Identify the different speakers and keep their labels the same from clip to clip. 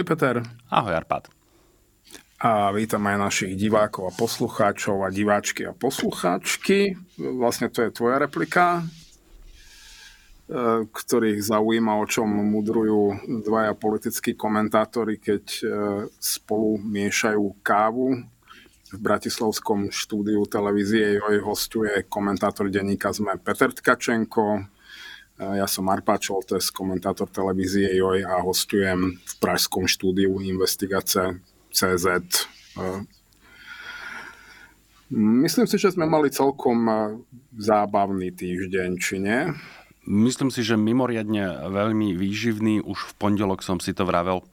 Speaker 1: Ahoj Peter.
Speaker 2: Ahoj Arpad.
Speaker 1: A vítam aj našich divákov a poslucháčov a diváčky a poslucháčky. Vlastne to je tvoja replika, e, ktorých zaujíma, o čom mudrujú dvaja politickí komentátori, keď e, spolu miešajú kávu. V bratislavskom štúdiu televízie Joj hostuje komentátor denníka ZME Peter Tkačenko, ja som Marpáčol, to je komentátor televízie JOJ a hostujem v pražskom štúdiu Investigace CZ. Myslím si, že sme mali celkom zábavný týždeň, či nie?
Speaker 2: Myslím si, že mimoriadne veľmi výživný. Už v pondelok som si to vravel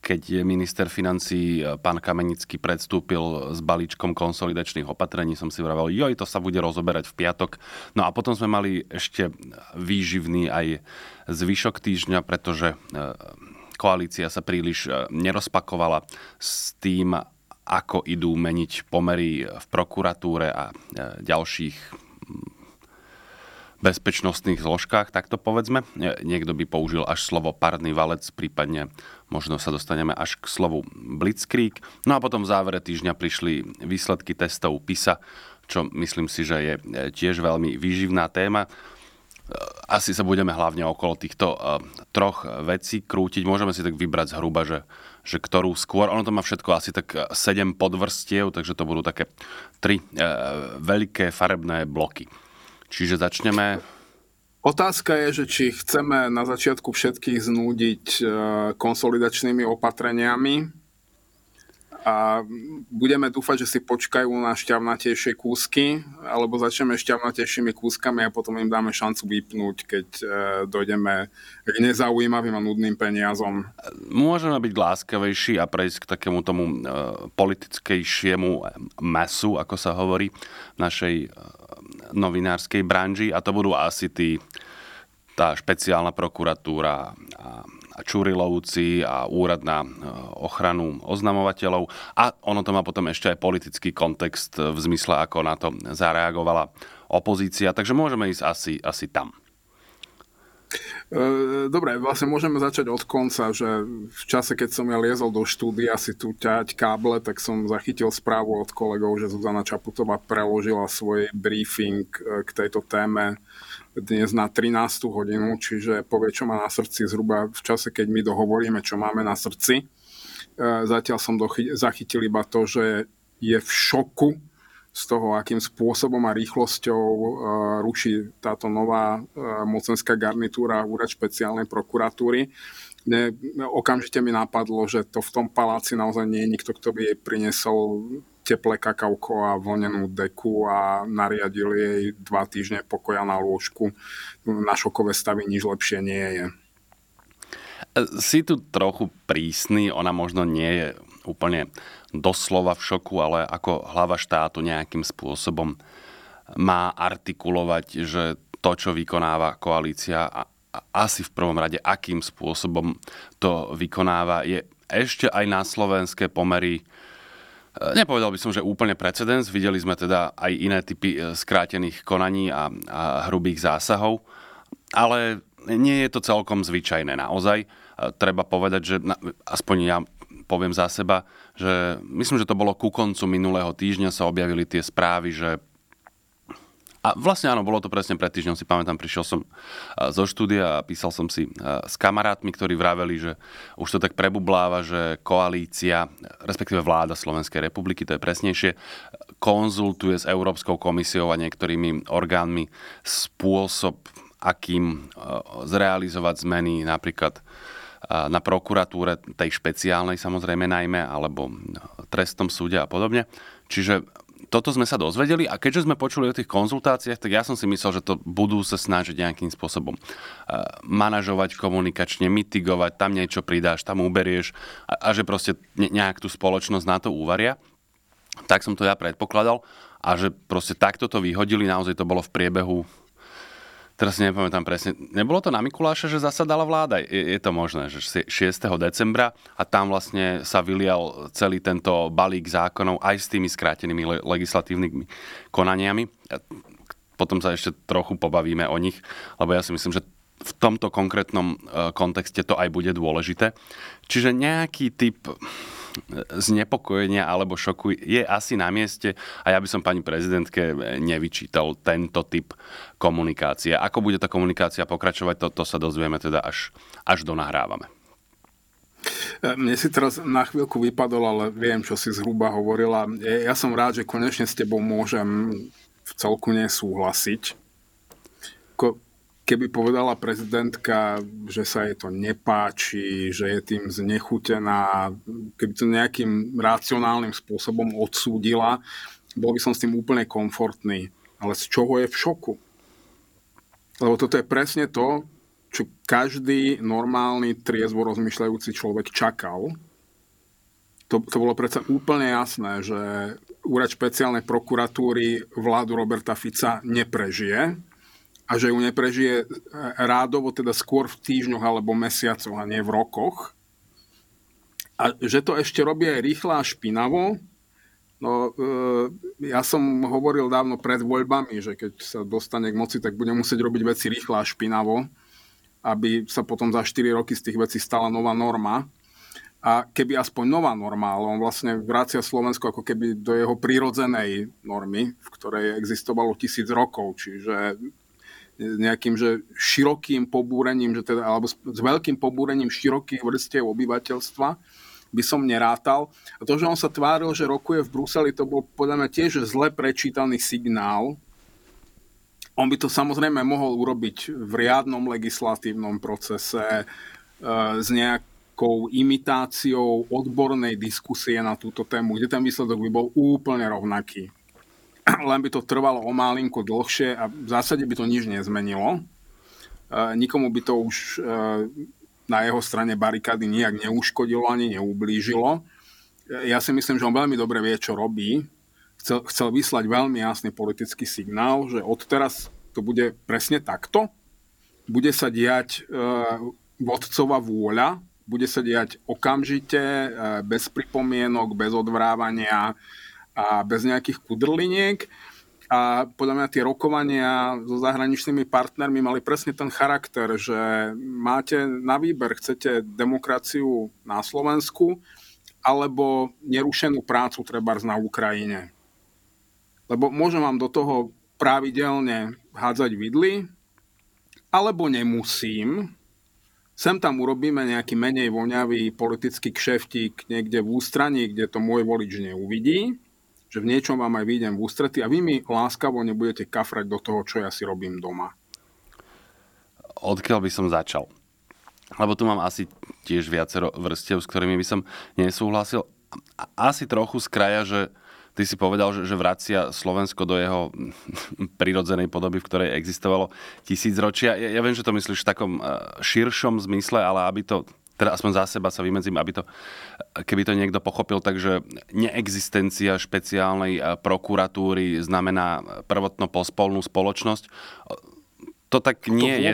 Speaker 2: keď minister financí eh, pán Kamenický predstúpil s balíčkom konsolidačných opatrení, som si vravel, joj, to sa bude rozoberať v piatok. No a potom sme mali ešte výživný aj zvyšok týždňa, pretože eh, koalícia sa príliš eh, nerozpakovala s tým, ako idú meniť pomery v prokuratúre a ďalších bezpečnostných zložkách, tak to povedzme. Niekto by použil až slovo parný valec, prípadne možno sa dostaneme až k slovu blitzkrieg. No a potom v závere týždňa prišli výsledky testov PISA, čo myslím si, že je tiež veľmi výživná téma. Asi sa budeme hlavne okolo týchto uh, troch vecí krútiť. Môžeme si tak vybrať zhruba, že, že ktorú skôr. Ono to má všetko asi tak 7 podvrstiev, takže to budú také tri veľké farebné bloky. Čiže začneme...
Speaker 1: Otázka je, že či chceme na začiatku všetkých znúdiť e, konsolidačnými opatreniami a budeme dúfať, že si počkajú na šťavnatejšie kúsky, alebo začneme šťavnatejšími kúskami a potom im dáme šancu vypnúť, keď e, dojdeme k nezaujímavým a nudným peniazom.
Speaker 2: Môžeme byť láskavejší a prejsť k takému tomu e, politickejšiemu masu, ako sa hovorí v našej novinárskej branži a to budú asi tí, tá špeciálna prokuratúra a, a Čurilovci a úrad na e, ochranu oznamovateľov. A ono to má potom ešte aj politický kontext v zmysle, ako na to zareagovala opozícia. Takže môžeme ísť asi, asi tam.
Speaker 1: Dobre, vlastne môžeme začať od konca, že v čase, keď som ja liezol do štúdia si tu ťať káble, tak som zachytil správu od kolegov, že Zuzana Čaputová preložila svoj briefing e, k tejto téme dnes na 13. hodinu, čiže povie, čo má na srdci zhruba v čase, keď my dohovoríme, čo máme na srdci. E, zatiaľ som zachytil iba to, že je v šoku z toho, akým spôsobom a rýchlosťou uh, ruší táto nová uh, mocenská garnitúra úrad špeciálnej prokuratúry. Mne okamžite mi napadlo, že to v tom paláci naozaj nie je nikto, kto by jej prinesol teplé kakauko a vlnenú deku a nariadil jej dva týždne pokoja na lôžku. Na šokové stavy nič lepšie nie je.
Speaker 2: Si tu trochu prísny, ona možno nie je úplne doslova v šoku, ale ako hlava štátu nejakým spôsobom má artikulovať, že to, čo vykonáva koalícia a asi v prvom rade, akým spôsobom to vykonáva, je ešte aj na slovenské pomery Nepovedal by som, že úplne precedens. Videli sme teda aj iné typy e, skrátených konaní a, a hrubých zásahov, ale nie je to celkom zvyčajné naozaj. E, treba povedať, že na, aspoň ja poviem za seba, že myslím, že to bolo ku koncu minulého týždňa sa objavili tie správy, že a vlastne áno, bolo to presne pred týždňom, si pamätám, prišiel som zo štúdia a písal som si s kamarátmi, ktorí vraveli, že už to tak prebubláva, že koalícia, respektíve vláda Slovenskej republiky, to je presnejšie, konzultuje s Európskou komisiou a niektorými orgánmi spôsob, akým zrealizovať zmeny napríklad na prokuratúre, tej špeciálnej samozrejme najmä, alebo trestnom súde a podobne. Čiže toto sme sa dozvedeli a keďže sme počuli o tých konzultáciách, tak ja som si myslel, že to budú sa snažiť nejakým spôsobom manažovať komunikačne, mitigovať, tam niečo pridáš, tam uberieš a, a že proste nejak tú spoločnosť na to uvaria. Tak som to ja predpokladal a že proste takto to vyhodili, naozaj to bolo v priebehu Teraz si nepamätám presne. Nebolo to na Mikuláša, že zasadala vláda? Je, je to možné, že 6. decembra a tam vlastne sa vylial celý tento balík zákonov aj s tými skrátenými le- legislatívnymi konaniami. Potom sa ešte trochu pobavíme o nich, lebo ja si myslím, že v tomto konkrétnom e, kontexte to aj bude dôležité. Čiže nejaký typ znepokojenia alebo šoku je asi na mieste a ja by som pani prezidentke nevyčítal tento typ komunikácie. Ako bude tá komunikácia pokračovať, toto sa dozvieme teda až, až donahrávame.
Speaker 1: Mne si teraz na chvíľku vypadol, ale viem, čo si zhruba hovorila. Ja som rád, že konečne s tebou môžem v celku nesúhlasiť keby povedala prezidentka, že sa jej to nepáči, že je tým znechutená, keby to nejakým racionálnym spôsobom odsúdila, bol by som s tým úplne komfortný. Ale z čoho je v šoku? Lebo toto je presne to, čo každý normálny, triezvo rozmýšľajúci človek čakal. To, to bolo predsa úplne jasné, že úrad špeciálnej prokuratúry vládu Roberta Fica neprežije a že ju neprežije e, rádovo, teda skôr v týždňoch alebo mesiacoch a nie v rokoch. A že to ešte robí aj rýchlo a špinavo, no e, ja som hovoril dávno pred voľbami, že keď sa dostane k moci, tak bude musieť robiť veci rýchlo a špinavo, aby sa potom za 4 roky z tých vecí stala nová norma. A keby aspoň nová norma, ale on vlastne vracia Slovensko ako keby do jeho prírodzenej normy, v ktorej existovalo tisíc rokov. Čiže nejakým že širokým pobúrením, že teda, alebo s, s veľkým pobúrením širokých vrstiev obyvateľstva by som nerátal. A to, že on sa tváril, že rokuje v Bruseli, to bol podľa mňa tiež zle prečítaný signál. On by to samozrejme mohol urobiť v riadnom legislatívnom procese e, s nejakou imitáciou odbornej diskusie na túto tému, kde ten výsledok by bol úplne rovnaký len by to trvalo o málinku dlhšie a v zásade by to nič nezmenilo. E, nikomu by to už e, na jeho strane barikády nijak neuškodilo ani neublížilo. E, ja si myslím, že on veľmi dobre vie, čo robí. Chcel, chcel vyslať veľmi jasný politický signál, že odteraz to bude presne takto. Bude sa diať vodcová vôľa, bude sa diať okamžite, bez pripomienok, bez odvrávania, a bez nejakých kudrliniek. A podľa mňa tie rokovania so zahraničnými partnermi mali presne ten charakter, že máte na výber, chcete demokraciu na Slovensku alebo nerušenú prácu treba na Ukrajine. Lebo môžem vám do toho pravidelne hádzať vidly, alebo nemusím. Sem tam urobíme nejaký menej voňavý politický kšeftík niekde v ústraní, kde to môj volič neuvidí že v niečom vám aj vyjdem v ústrety a vy mi láskavo nebudete kafrať do toho, čo ja si robím doma.
Speaker 2: Odkiaľ by som začal? Lebo tu mám asi tiež viacero vrstiev, s ktorými by som nesúhlasil. Asi trochu z kraja, že ty si povedal, že, že vracia Slovensko do jeho prirodzenej podoby, v ktorej existovalo tisícročia. Ja, ja viem, že to myslíš v takom eh, širšom zmysle, ale aby to teda aspoň za seba sa vymedzím, aby to, keby to niekto pochopil, takže neexistencia špeciálnej eh, prokuratúry znamená prvotno pospolnú spoločnosť. To tak nie to je.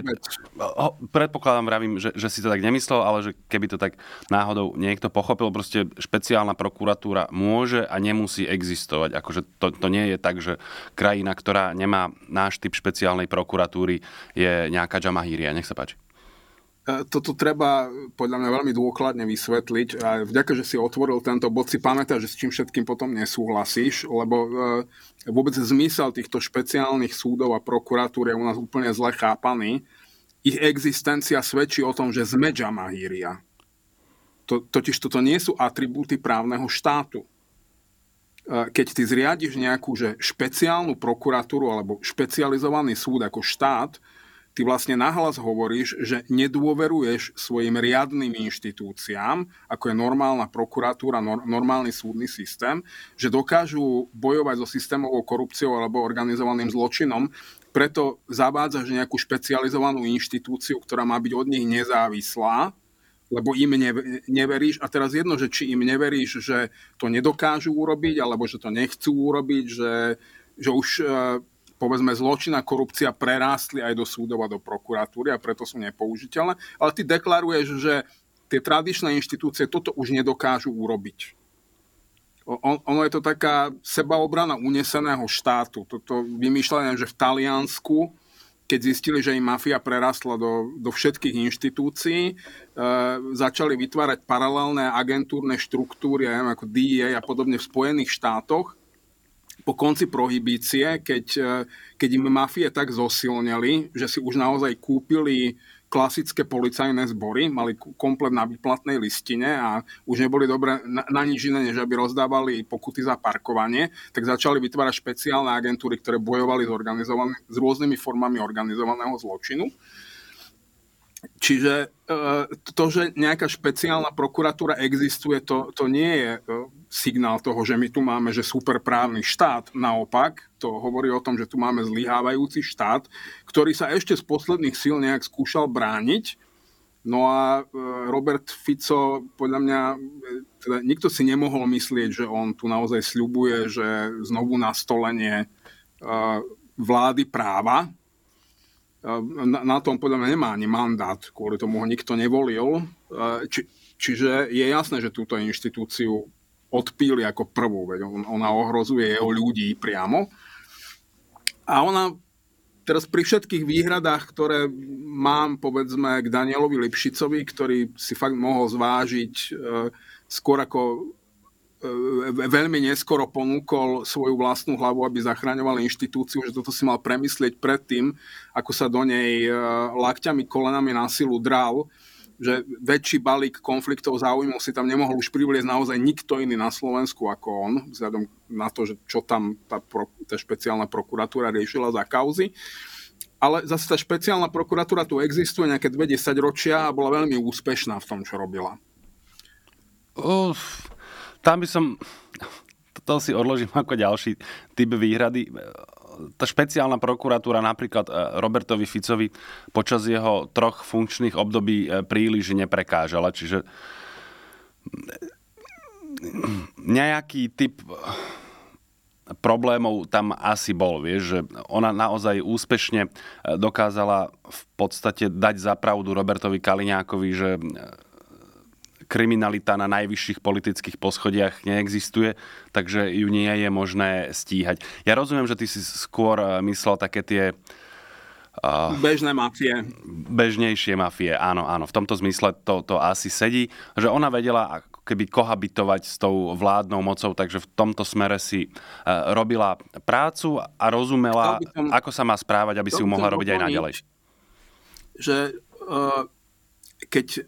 Speaker 2: Predpokladám, vravím, že, že si to tak nemyslel, ale že keby to tak náhodou niekto pochopil, proste špeciálna prokuratúra môže a nemusí existovať. Akože to, to nie je tak, že krajina, ktorá nemá náš typ špeciálnej prokuratúry, je nejaká Jamahíria. Nech sa páči.
Speaker 1: E, toto treba podľa mňa veľmi dôkladne vysvetliť a vďaka, že si otvoril tento bod, si pamätá, že s čím všetkým potom nesúhlasíš, lebo e, vôbec zmysel týchto špeciálnych súdov a prokuratúr je u nás úplne zle chápaný. Ich existencia svedčí o tom, že sme Jamahíria. To, totiž toto nie sú atribúty právneho štátu. E, keď ty zriadiš nejakú že špeciálnu prokuratúru alebo špecializovaný súd ako štát, ty vlastne nahlas hovoríš, že nedôveruješ svojim riadnym inštitúciám, ako je normálna prokuratúra, nor, normálny súdny systém, že dokážu bojovať so systémovou korupciou alebo organizovaným zločinom, preto zavádzaš nejakú špecializovanú inštitúciu, ktorá má byť od nich nezávislá, lebo im neveríš. A teraz jedno, že či im neveríš, že to nedokážu urobiť, alebo že to nechcú urobiť, že, že už povedzme zločina korupcia prerástli aj do súdov a do prokuratúry a preto sú nepoužiteľné. Ale ty deklaruješ, že tie tradičné inštitúcie toto už nedokážu urobiť. On, ono je to taká sebaobrana uneseného štátu. Toto vymýšľanie, že v Taliansku, keď zistili, že im mafia prerastla do, do všetkých inštitúcií, e, začali vytvárať paralelné agentúrne štruktúry, ja neviem, ako DEA a podobne v Spojených štátoch, po konci prohibície, keď, e, keď im mafie tak zosilnili, že si už naozaj kúpili klasické policajné zbory, mali komplet na výplatnej listine a už neboli dobré na, na nič iné, než aby rozdávali pokuty za parkovanie, tak začali vytvárať špeciálne agentúry, ktoré bojovali s, s rôznymi formami organizovaného zločinu. Čiže e, to, že nejaká špeciálna prokuratúra existuje, to, to nie je e, signál toho, že my tu máme že superprávny štát. Naopak, to hovorí o tom, že tu máme zlyhávajúci štát, ktorý sa ešte z posledných síl nejak skúšal brániť. No a e, Robert Fico, podľa mňa, teda nikto si nemohol myslieť, že on tu naozaj sľubuje, že znovu nastolenie vlády práva, na, na tom podľa mňa nemá ani mandát, kvôli tomu ho nikto nevolil. Či, čiže je jasné, že túto inštitúciu odpíli ako prvú, veď ona ohrozuje jeho ľudí priamo. A ona teraz pri všetkých výhradách, ktoré mám povedzme k Danielovi Lipšicovi, ktorý si fakt mohol zvážiť e, skôr ako E, veľmi neskoro ponúkol svoju vlastnú hlavu, aby zachraňoval inštitúciu, že toto si mal premyslieť predtým, ako sa do nej e, lakťami, kolenami na silu dral, že väčší balík konfliktov záujmov si tam nemohol už privliesť naozaj nikto iný na Slovensku ako on, vzhľadom na to, že čo tam tá, pro, tá špeciálna prokuratúra riešila za kauzy. Ale zase tá špeciálna prokuratúra tu existuje nejaké 20 ročia a bola veľmi úspešná v tom, čo robila.
Speaker 2: Uf, tam by som, to si odložím ako ďalší typ výhrady. Tá špeciálna prokuratúra napríklad e, Robertovi Ficovi počas jeho troch funkčných období e, príliš neprekážala, čiže nejaký typ problémov tam asi bol, vieš, že ona naozaj úspešne e, dokázala v podstate dať zapravdu Robertovi Kaliňákovi, že kriminalita na najvyšších politických poschodiach neexistuje, takže ju nie je možné stíhať. Ja rozumiem, že ty si skôr eh, myslel také tie
Speaker 1: Uh, Bežné mafie.
Speaker 2: Bežnejšie mafie, áno, áno. V tomto zmysle to, to asi sedí, že ona vedela keby kohabitovať s tou vládnou mocou, takže v tomto smere si uh, robila prácu a rozumela, som, ako sa má správať, aby si ju mohla robiť aj naďalej.
Speaker 1: Že uh, keď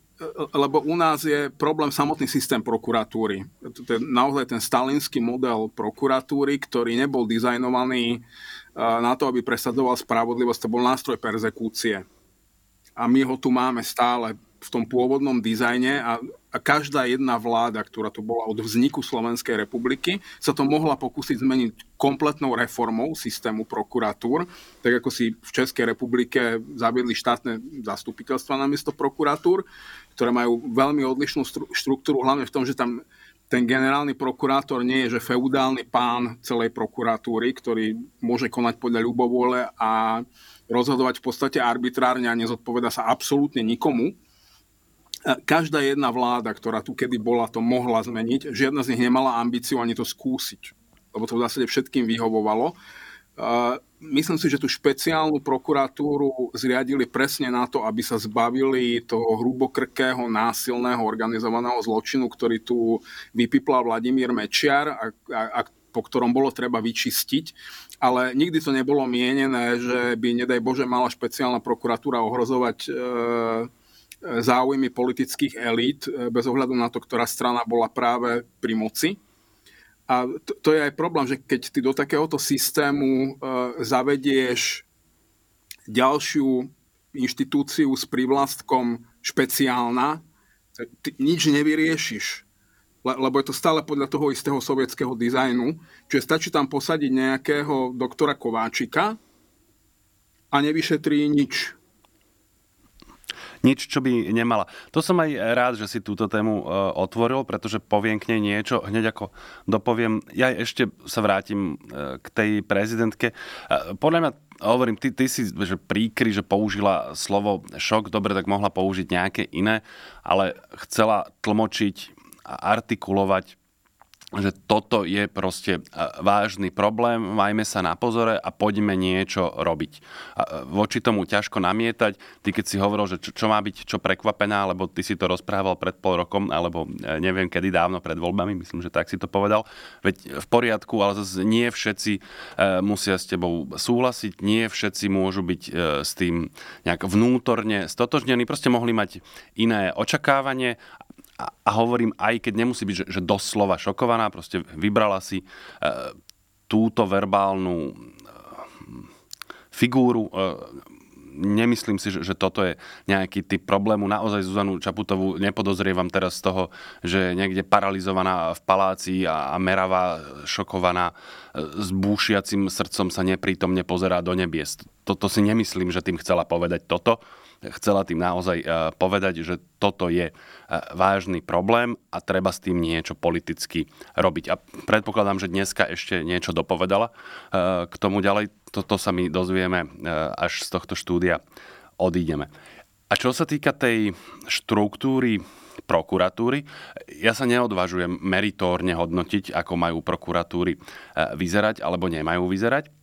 Speaker 1: lebo u nás je problém samotný systém prokuratúry. To je naozaj ten stalinský model prokuratúry, ktorý nebol dizajnovaný na to, aby presadzoval spravodlivosť, to bol nástroj perzekúcie. A my ho tu máme stále v tom pôvodnom dizajne a, a každá jedna vláda, ktorá tu bola od vzniku Slovenskej republiky, sa to mohla pokúsiť zmeniť kompletnou reformou systému prokuratúr, tak ako si v Českej republike zaviedli štátne zastupiteľstva namiesto prokuratúr, ktoré majú veľmi odlišnú štruktúru, hlavne v tom, že tam ten generálny prokurátor nie je, že feudálny pán celej prokuratúry, ktorý môže konať podľa ľubovôle a rozhodovať v podstate arbitrárne a nezodpoveda sa absolútne nikomu, každá jedna vláda, ktorá tu kedy bola, to mohla zmeniť. Žiadna z nich nemala ambíciu ani to skúsiť, lebo to v zásade všetkým vyhovovalo. Myslím si, že tú špeciálnu prokuratúru zriadili presne na to, aby sa zbavili toho hrubokrkého, násilného, organizovaného zločinu, ktorý tu vypipla Vladimír Mečiar a, a, a po ktorom bolo treba vyčistiť. Ale nikdy to nebolo mienené, že by, nedaj Bože, mala špeciálna prokuratúra ohrozovať e, záujmy politických elít, e, bez ohľadu na to, ktorá strana bola práve pri moci. A to, to je aj problém, že keď ty do takéhoto systému uh, zavedieš ďalšiu inštitúciu s prívlastkom špeciálna, ty nič nevyriešiš lebo je to stále podľa toho istého sovietského dizajnu, čiže stačí tam posadiť nejakého doktora Kováčika a nevyšetrí nič.
Speaker 2: Nič, čo by nemala. To som aj rád, že si túto tému e, otvoril, pretože poviem k nej niečo, hneď ako dopoviem. Ja ešte sa vrátim e, k tej prezidentke. E, podľa mňa hovorím, ty, ty si že príkry, že použila slovo šok, dobre, tak mohla použiť nejaké iné, ale chcela tlmočiť a artikulovať že toto je proste vážny problém, majme sa na pozore a poďme niečo robiť. A voči tomu ťažko namietať. Ty keď si hovoril, že čo, čo má byť čo prekvapená, lebo ty si to rozprával pred pol rokom, alebo e, neviem kedy dávno pred voľbami, myslím, že tak si to povedal. Veď v poriadku, ale zase nie všetci e, musia s tebou súhlasiť, nie všetci môžu byť e, s tým nejak vnútorne stotožnení, proste mohli mať iné očakávanie a, hovorím, aj keď nemusí byť, že, že doslova šokovaná, proste vybrala si e, túto verbálnu e, figúru. E, nemyslím si, že, že toto je nejaký typ problému. Naozaj Zuzanu Čaputovú nepodozrievam teraz z toho, že je niekde paralizovaná v paláci a, a meravá, šokovaná, e, s búšiacim srdcom sa neprítomne pozerá do nebies. Toto si nemyslím, že tým chcela povedať toto chcela tým naozaj e, povedať, že toto je e, vážny problém a treba s tým niečo politicky robiť. A predpokladám, že dneska ešte niečo dopovedala e, k tomu ďalej. Toto sa my dozvieme, až z tohto štúdia odídeme. A čo sa týka tej štruktúry prokuratúry. Ja sa neodvážujem meritórne hodnotiť, ako majú prokuratúry vyzerať alebo nemajú vyzerať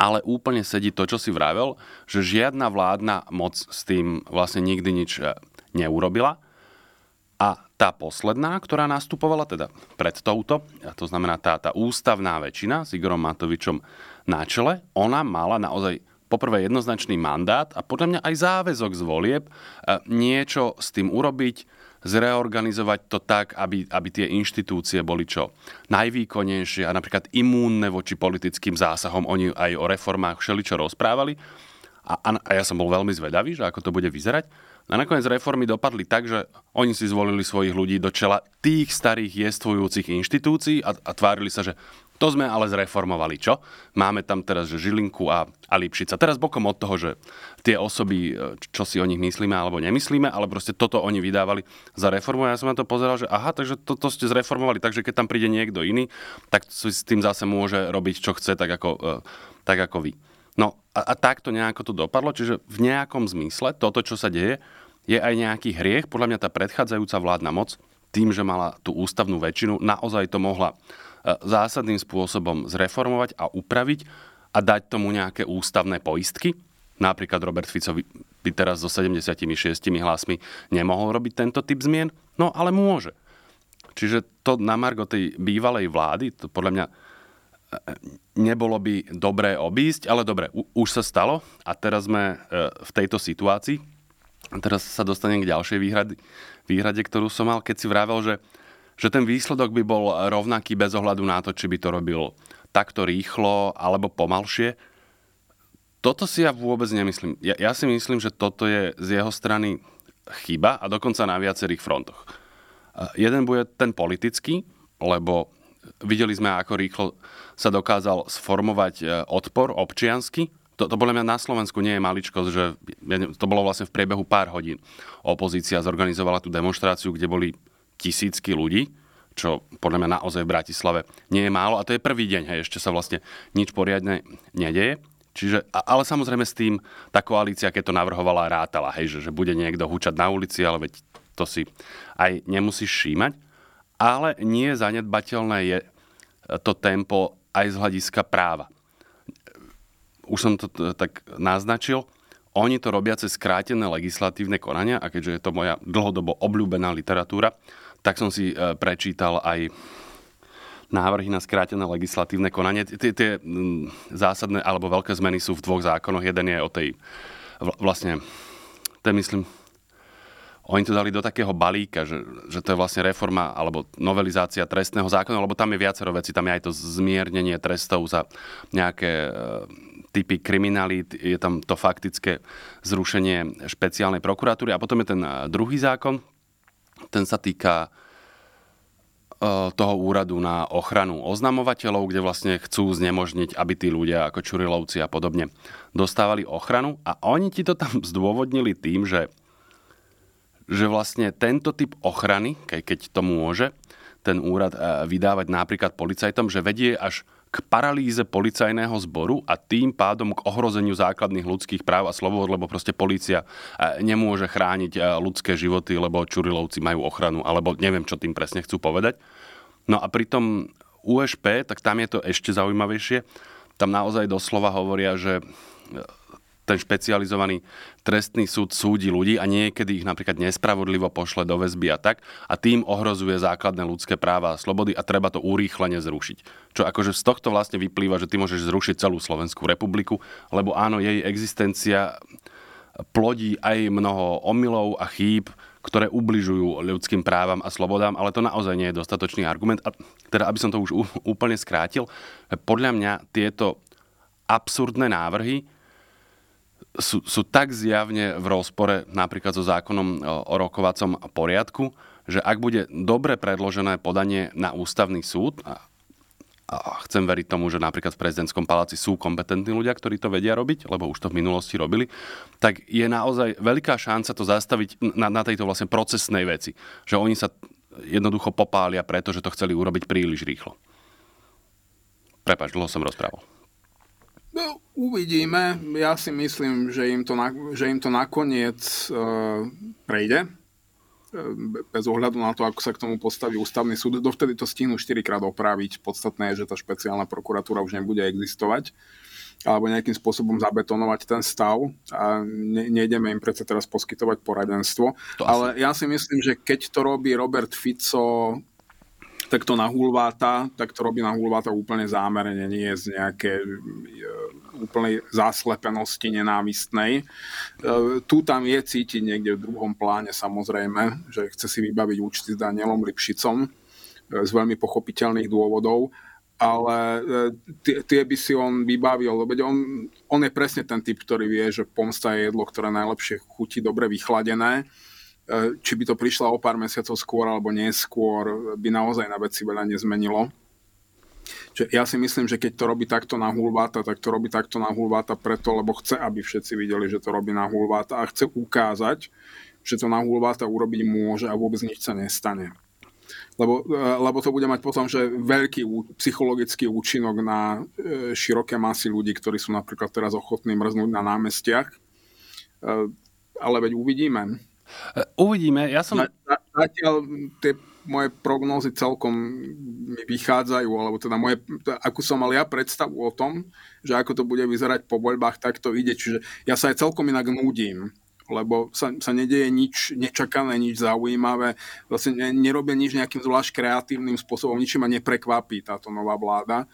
Speaker 2: ale úplne sedí to, čo si vravel, že žiadna vládna moc s tým vlastne nikdy nič e, neurobila. A tá posledná, ktorá nastupovala teda pred touto, a to znamená tá, tá ústavná väčšina s Igorom Matovičom na čele, ona mala naozaj poprvé jednoznačný mandát a podľa mňa aj záväzok z volieb e, niečo s tým urobiť, zreorganizovať to tak, aby, aby tie inštitúcie boli čo najvýkonnejšie a napríklad imúnne voči politickým zásahom. Oni aj o reformách všeličo rozprávali. A, a, a ja som bol veľmi zvedavý, že ako to bude vyzerať. A nakoniec reformy dopadli tak, že oni si zvolili svojich ľudí do čela tých starých jestvujúcich inštitúcií a, a tvárili sa, že to sme ale zreformovali. Čo? Máme tam teraz že Žilinku a, a Lipšica. Teraz bokom od toho, že tie osoby, e, čo si o nich myslíme alebo nemyslíme, ale proste toto oni vydávali za reformu. Ja som na to pozeral, že aha, takže toto ste zreformovali, takže keď tam príde niekto iný, tak si s tým zase môže robiť, čo chce, tak ako, e, tak ako vy. No a, a takto nejako to dopadlo, čiže v nejakom zmysle toto, čo sa deje, je aj nejaký hriech. Podľa mňa tá predchádzajúca vládna moc tým, že mala tú ústavnú väčšinu, naozaj to mohla zásadným spôsobom zreformovať a upraviť a dať tomu nejaké ústavné poistky. Napríklad Robert Fico by teraz so 76 hlasmi nemohol robiť tento typ zmien, no ale môže. Čiže to na margo tej bývalej vlády, to podľa mňa e, nebolo by dobré obísť, ale dobre, už sa stalo a teraz sme e, v tejto situácii. Teraz sa dostanem k ďalšej výhrade, výhrade, ktorú som mal, keď si vravel, že že ten výsledok by bol rovnaký bez ohľadu na to, či by to robil takto rýchlo alebo pomalšie. Toto si ja vôbec nemyslím. Ja, ja si myslím, že toto je z jeho strany chyba a dokonca na viacerých frontoch. Jeden bude ten politický, lebo videli sme, ako rýchlo sa dokázal sformovať e, odpor občiansky. To, to podľa mňa na Slovensku nie je maličkosť, že to bolo vlastne v priebehu pár hodín. Opozícia zorganizovala tú demonstráciu, kde boli tisícky ľudí, čo podľa mňa naozaj v Bratislave nie je málo. A to je prvý deň, hej, ešte sa vlastne nič poriadne nedeje. Čiže, ale samozrejme s tým tá koalícia, keď to navrhovala, rátala, hej, že, že bude niekto hučať na ulici, ale veď to si aj nemusíš šímať. Ale nie zanedbateľné je to tempo aj z hľadiska práva. Už som to tak naznačil, oni to robia cez skrátené legislatívne konania a keďže je to moja dlhodobo obľúbená literatúra, tak som si e, prečítal aj návrhy na skrátené legislatívne konanie. Tie, zásadné alebo veľké zmeny sú v dvoch zákonoch. Jeden je o tej, vlastne, to myslím, oni to dali do takého balíka, že, že to je vlastne reforma alebo novelizácia trestného zákona, lebo tam je viacero vecí. Tam je aj to zmiernenie trestov za nejaké e, typy kriminalít, je tam to faktické zrušenie špeciálnej prokuratúry. A potom je ten druhý zákon, ten sa týka toho úradu na ochranu oznamovateľov, kde vlastne chcú znemožniť, aby tí ľudia ako Čurilovci a podobne dostávali ochranu. A oni ti to tam zdôvodnili tým, že, že vlastne tento typ ochrany, keď to môže, ten úrad vydávať napríklad policajtom, že vedie až k paralýze policajného zboru a tým pádom k ohrozeniu základných ľudských práv a slobod, lebo proste policia e, nemôže chrániť e, ľudské životy, lebo Čurilovci majú ochranu, alebo neviem, čo tým presne chcú povedať. No a pri tom USP, tak tam je to ešte zaujímavejšie. Tam naozaj doslova hovoria, že ten špecializovaný trestný súd súdi ľudí a niekedy ich napríklad nespravodlivo pošle do väzby a tak a tým ohrozuje základné ľudské práva a slobody a treba to urýchlene zrušiť. Čo akože z tohto vlastne vyplýva, že ty môžeš zrušiť celú Slovenskú republiku, lebo áno, jej existencia plodí aj mnoho omylov a chýb, ktoré ubližujú ľudským právam a slobodám, ale to naozaj nie je dostatočný argument. A teda, aby som to už úplne skrátil, podľa mňa tieto absurdné návrhy sú, sú tak zjavne v rozpore napríklad so zákonom o rokovacom poriadku, že ak bude dobre predložené podanie na ústavný súd, a, a chcem veriť tomu, že napríklad v prezidentskom paláci sú kompetentní ľudia, ktorí to vedia robiť, lebo už to v minulosti robili, tak je naozaj veľká šanca to zastaviť na, na tejto vlastne procesnej veci. Že oni sa jednoducho popália, pretože to chceli urobiť príliš rýchlo. Prepač, dlho som rozprával.
Speaker 1: No, uvidíme. Ja si myslím, že im to, na, že im to nakoniec uh, prejde. Uh, bez ohľadu na to, ako sa k tomu postaví ústavný súd. Dovtedy to stihnú 4 krát opraviť. Podstatné je, že tá špeciálna prokuratúra už nebude existovať alebo nejakým spôsobom zabetonovať ten stav a ne, nejdeme im predsa teraz poskytovať poradenstvo. To Ale asi. ja si myslím, že keď to robí Robert Fico tak to na hulváta, tak to robí na hulváta úplne zámerne, nie z nejaké e, úplnej zaslepenosti nenávistnej. E, tu tam je cítiť niekde v druhom pláne samozrejme, že chce si vybaviť účty s Danielom Lipšicom e, z veľmi pochopiteľných dôvodov, ale tie, tie by si on vybavil, lebo on, on je presne ten typ, ktorý vie, že pomsta je jedlo, ktoré najlepšie chutí dobre vychladené či by to prišla o pár mesiacov skôr alebo neskôr, by naozaj na veci veľa nezmenilo. Čiže ja si myslím, že keď to robí takto na hulváta, tak to robí takto na hulváta preto, lebo chce, aby všetci videli, že to robí na hulváta a chce ukázať, že to na hulváta urobiť môže a vôbec nič sa nestane. Lebo, e, lebo to bude mať potom, že veľký psychologický účinok na e, široké masy ľudí, ktorí sú napríklad teraz ochotní mrznúť na námestiach. Ale veď uvidíme.
Speaker 2: E, uvidíme. Ja som...
Speaker 1: Zatiaľ tie moje prognózy celkom mi vychádzajú, alebo teda moje, akú som mal ja predstavu o tom, že ako to bude vyzerať po voľbách, tak to ide. Čiže ja sa aj celkom inak nudím lebo sa, sa nedieje nič nečakané, nič zaujímavé, vlastne nerobia nič nejakým zvlášť kreatívnym spôsobom, ničím ma neprekvapí táto nová vláda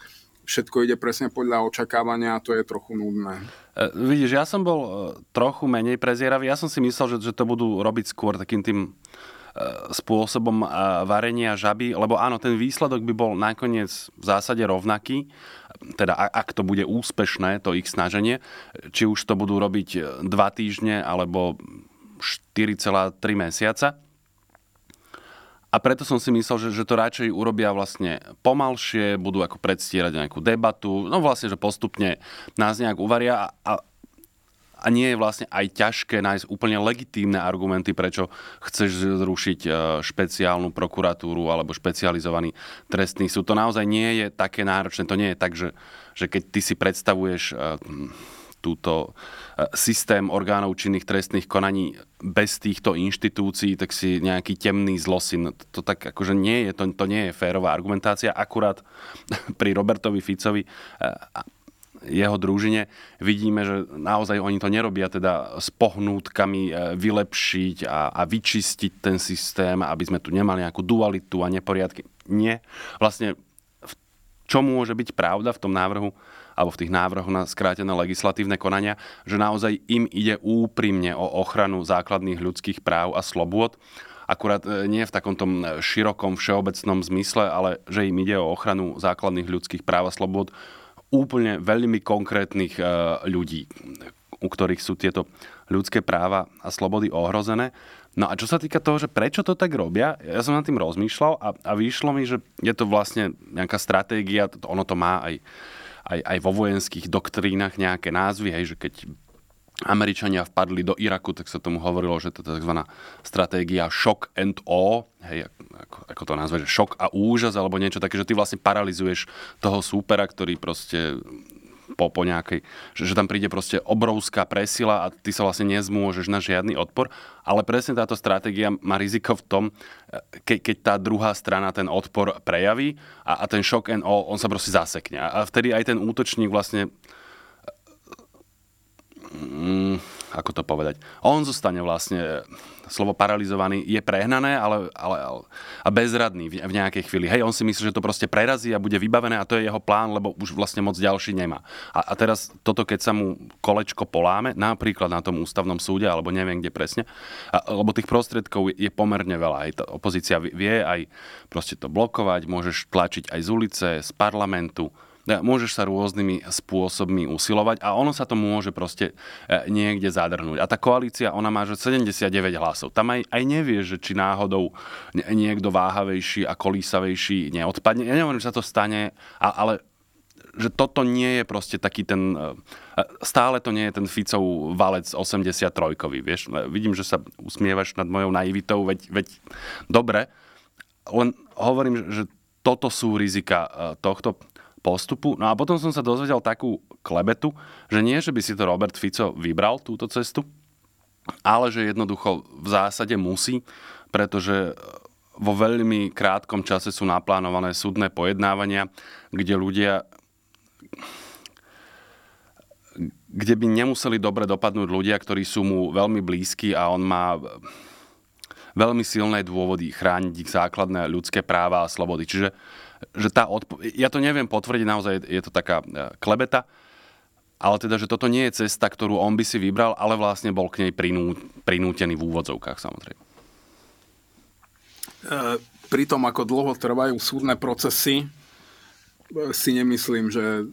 Speaker 1: všetko ide presne podľa očakávania a to je trochu nudné.
Speaker 2: E, vidíš, ja som bol e, trochu menej prezieravý. Ja som si myslel, že, že to budú robiť skôr takým tým e, spôsobom varenia žaby, lebo áno, ten výsledok by bol nakoniec v zásade rovnaký, teda ak to bude úspešné, to ich snaženie, či už to budú robiť dva týždne alebo 4,3 mesiaca. A preto som si myslel, že, že to radšej urobia vlastne pomalšie, budú ako predstierať nejakú debatu, no vlastne, že postupne nás nejak uvaria a, a nie je vlastne aj ťažké nájsť úplne legitímne argumenty, prečo chceš zrušiť e, špeciálnu prokuratúru alebo špecializovaný trestný súd. To naozaj nie je také náročné. To nie je tak, že, že keď ty si predstavuješ e, túto e, systém orgánov činných trestných konaní bez týchto inštitúcií, tak si nejaký temný zlosin. To tak akože nie je, to, to nie je férová argumentácia. Akurát pri Robertovi Ficovi a e, jeho družine vidíme, že naozaj oni to nerobia teda s pohnútkami e, vylepšiť a, a vyčistiť ten systém, aby sme tu nemali nejakú dualitu a neporiadky. Nie. Vlastne čo môže byť pravda v tom návrhu alebo v tých návrhoch na skrátené legislatívne konania, že naozaj im ide úprimne o ochranu základných ľudských práv a slobôd, akurát e, nie v takom tom širokom všeobecnom zmysle, ale že im ide o ochranu základných ľudských práv a slobôd úplne veľmi konkrétnych ľudí, u ktorých sú tieto ľudské práva a slobody ohrozené. No a čo sa týka toho, že prečo to tak robia, ja som nad tým rozmýšľal a, a vyšlo mi, že je to vlastne nejaká stratégia, ono to má aj, aj, aj vo vojenských doktrínach nejaké názvy, hej, že keď Američania vpadli do Iraku, tak sa tomu hovorilo, že to je tzv. stratégia shock and awe, hej, ako, ako to nazve, že šok a úžas, alebo niečo také, že ty vlastne paralizuješ toho súpera, ktorý proste po, po nejakej, že, že tam príde proste obrovská presila a ty sa vlastne nezmôžeš na žiadny odpor. Ale presne táto stratégia má riziko v tom, ke, keď tá druhá strana ten odpor prejaví a, a ten šok and on sa proste zasekne. A vtedy aj ten útočník vlastne mm, ako to povedať, on zostane vlastne slovo paralizovaný je prehnané ale, ale, ale a bezradný v, v nejakej chvíli. Hej, on si myslí, že to proste prerazí a bude vybavené a to je jeho plán, lebo už vlastne moc ďalší nemá. A, a teraz toto, keď sa mu kolečko poláme, napríklad na tom ústavnom súde, alebo neviem kde presne, a, lebo tých prostriedkov je, pomerne veľa. Hej, tá opozícia vie aj proste to blokovať, môžeš tlačiť aj z ulice, z parlamentu, Môžeš sa rôznymi spôsobmi usilovať a ono sa to môže proste e, niekde zadrhnúť. A tá koalícia, ona má že 79 hlasov. Tam aj, aj nevie, že či náhodou niekto váhavejší a kolísavejší neodpadne. Ja neviem, že sa to stane, ale že toto nie je proste taký ten... E, stále to nie je ten Ficov valec 83-kový, vieš. E, vidím, že sa usmievaš nad mojou naivitou, veď, veď dobre, len hovorím, že toto sú rizika tohto postupu. No a potom som sa dozvedel takú klebetu, že nie, že by si to Robert Fico vybral túto cestu, ale že jednoducho v zásade musí, pretože vo veľmi krátkom čase sú naplánované súdne pojednávania, kde ľudia kde by nemuseli dobre dopadnúť ľudia, ktorí sú mu veľmi blízki a on má veľmi silné dôvody chrániť ich základné ľudské práva a slobody. Čiže že tá odpo- ja to neviem potvrdiť, naozaj je to taká e, klebeta, ale teda, že toto nie je cesta, ktorú on by si vybral, ale vlastne bol k nej prinú, prinútený v úvodzovkách samozrejme. E,
Speaker 1: pri tom, ako dlho trvajú súdne procesy, e, si nemyslím, že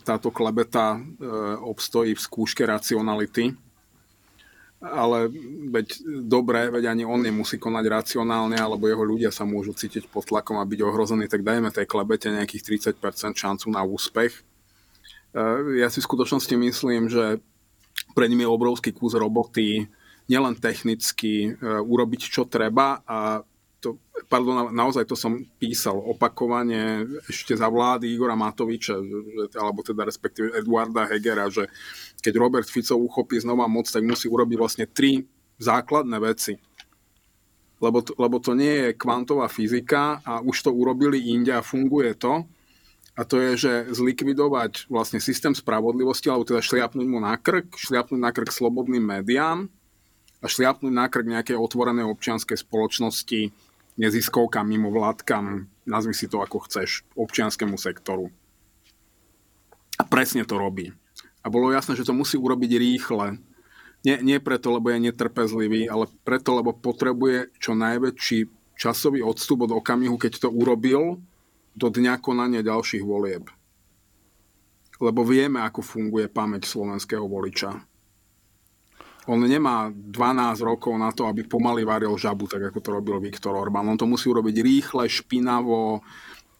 Speaker 1: táto klebeta obstojí v skúške racionality ale veď dobre, veď ani on nemusí konať racionálne, alebo jeho ľudia sa môžu cítiť pod tlakom a byť ohrození, tak dajme tej klebete nejakých 30% šancu na úspech. E, ja si v skutočnosti myslím, že pred nimi je obrovský kus roboty, nielen technicky, e, urobiť čo treba a to, pardon, naozaj to som písal opakovane ešte za vlády Igora Matoviča, alebo teda respektíve Eduarda Hegera, že keď Robert Fico uchopí znova moc, tak musí urobiť vlastne tri základné veci. Lebo to, lebo to nie je kvantová fyzika a už to urobili inde a funguje to. A to je, že zlikvidovať vlastne systém spravodlivosti, alebo teda šliapnúť mu na krk, šliapnúť na krk slobodným médiám a šliapnúť na krk nejakej otvorenej občianskej spoločnosti, neziskovkám, mimo vládkam, nazvi si to ako chceš, občianskému sektoru. A presne to robí. A bolo jasné, že to musí urobiť rýchle. Nie, nie preto, lebo je netrpezlivý, ale preto, lebo potrebuje čo najväčší časový odstup od okamihu, keď to urobil, do dňa konania ďalších volieb. Lebo vieme, ako funguje pamäť slovenského voliča on nemá 12 rokov na to, aby pomaly varil žabu, tak ako to robil Viktor Orbán. On to musí urobiť rýchle, špinavo,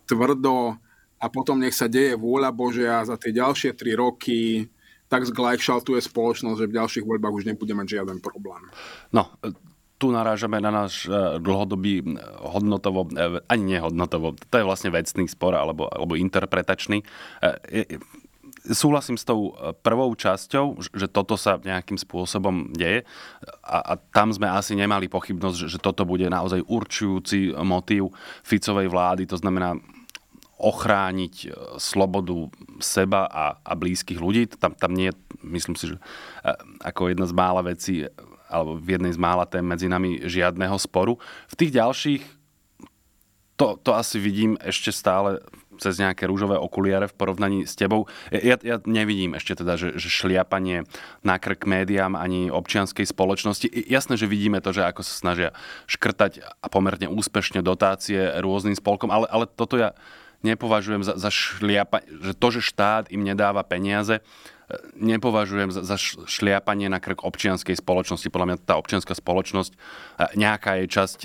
Speaker 1: tvrdo a potom nech sa deje vôľa Božia za tie ďalšie 3 roky tak zglajšaltuje spoločnosť, že v ďalších voľbách už nebude mať žiaden problém.
Speaker 2: No, tu narážame na náš e, dlhodobý e, hodnotovo, e, ani nehodnotovo, to je vlastne vecný spor alebo, alebo interpretačný súhlasím s tou e, prvou časťou, že toto sa nejakým spôsobom deje a, a tam sme asi nemali pochybnosť, že, že toto bude naozaj určujúci motív Ficovej vlády, to znamená ochrániť e, slobodu seba a, a blízkych ľudí. Tam, tam nie myslím si, že e, ako jedna z mála vecí, alebo v jednej z mála tém medzi nami žiadneho sporu. V tých ďalších to, to asi vidím ešte stále cez nejaké rúžové okuliare v porovnaní s tebou. Ja, ja nevidím ešte teda, že, že šliapanie na krk médiám ani občianskej spoločnosti. Jasné, že vidíme to, že ako sa snažia škrtať a pomerne úspešne dotácie rôznym spolkom, ale, ale toto ja, nepovažujem za, za šliapa, že to, že štát im nedáva peniaze, nepovažujem za, šliapanie na krk občianskej spoločnosti. Podľa mňa tá občianská spoločnosť, nejaká jej časť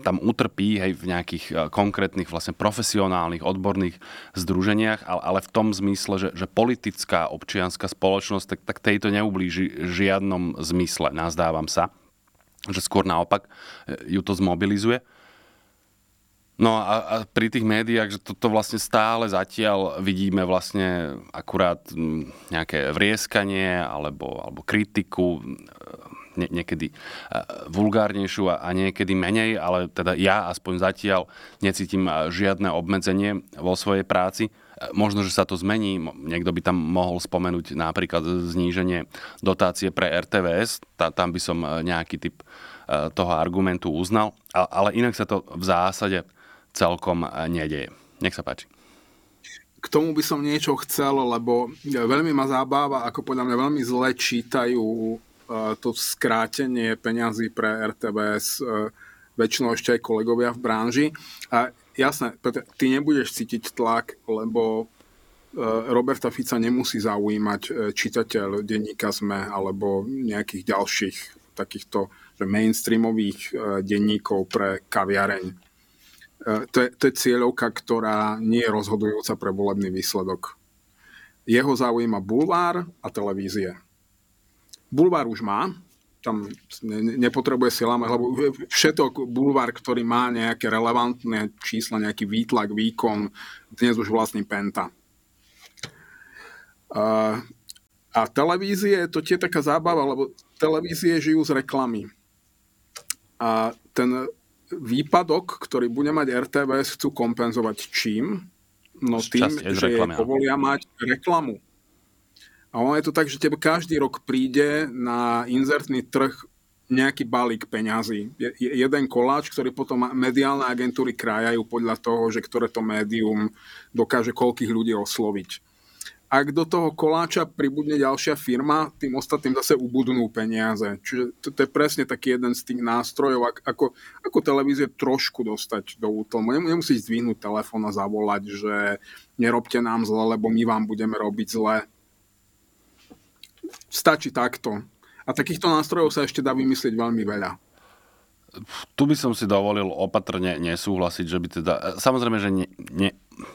Speaker 2: tam utrpí hej, v nejakých konkrétnych vlastne profesionálnych, odborných združeniach, ale, v tom zmysle, že, že politická občianská spoločnosť, tak, tak tejto neublíži žiadnom zmysle, nazdávam sa. Že skôr naopak e, ju to zmobilizuje. No a, a pri tých médiách, že toto vlastne stále zatiaľ vidíme vlastne akurát nejaké vrieskanie alebo, alebo kritiku, nie, niekedy vulgárnejšiu a, a niekedy menej, ale teda ja aspoň zatiaľ necítim žiadne obmedzenie vo svojej práci. Možno, že sa to zmení. Niekto by tam mohol spomenúť napríklad zníženie dotácie pre RTVS. Tá, tam by som nejaký typ toho argumentu uznal. Ale inak sa to v zásade celkom eh, nedeje. Nech sa páči.
Speaker 1: K tomu by som niečo chcel, lebo veľmi ma zábáva, ako podľa mňa veľmi zle čítajú eh, to skrátenie peňazí pre RTVS eh, väčšinou ešte aj kolegovia v branži. A jasné, ty nebudeš cítiť tlak, lebo Roberta Fica nemusí zaujímať čitateľ denníka ZME alebo nejakých ďalších takýchto mainstreamových denníkov pre kaviareň to je, to je cieľovka, ktorá nie je rozhodujúca pre volebný výsledok. Jeho zaujíma bulvár a televízie. Bulvár už má, tam nepotrebuje si lámať, lebo všetok bulvár, ktorý má nejaké relevantné čísla, nejaký výtlak, výkon, dnes už vlastní Penta. A, a televízie, to tie taká zábava, lebo televízie žijú z reklamy. A ten výpadok, ktorý bude mať RTVS, chcú kompenzovať čím? No tým, že je povolia mať reklamu. A ono je to tak, že tebe každý rok príde na inzertný trh nejaký balík peňazí. Je, jeden koláč, ktorý potom mediálne agentúry krájajú podľa toho, že ktoré to médium dokáže koľkých ľudí osloviť ak do toho koláča pribudne ďalšia firma, tým ostatným zase ubudnú peniaze. Čiže to, to je presne taký jeden z tých nástrojov, ako, ako televízie trošku dostať do útlmu. Nemusíš zdvihnúť telefón a zavolať, že nerobte nám zle, lebo my vám budeme robiť zle. Stačí takto. A takýchto nástrojov sa ešte dá vymyslieť veľmi veľa.
Speaker 2: Tu by som si dovolil opatrne nesúhlasiť, že by teda... Samozrejme, že ne, ne,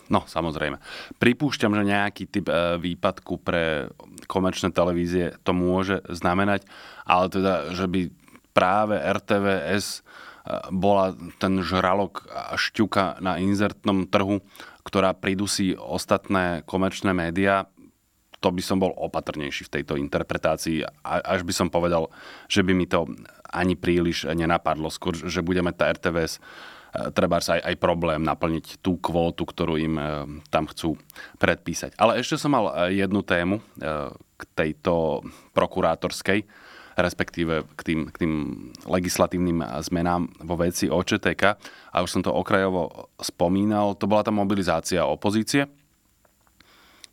Speaker 2: no samozrejme. Pripúšťam, že nejaký typ e, výpadku pre komerčné televízie to môže znamenať, ale teda, že by práve RTVS e, bola ten žralok a šťuka na inzertnom trhu, ktorá pridusí ostatné komerčné médiá, to by som bol opatrnejší v tejto interpretácii. Až by som povedal, že by mi to ani príliš nenapadlo. Skôr, že budeme tá RTVS treba sa aj, aj problém naplniť tú kvótu, ktorú im e, tam chcú predpísať. Ale ešte som mal e, jednu tému e, k tejto prokurátorskej, respektíve k tým, k tým legislatívnym zmenám vo veci OČTK. A už som to okrajovo spomínal, to bola tá mobilizácia opozície.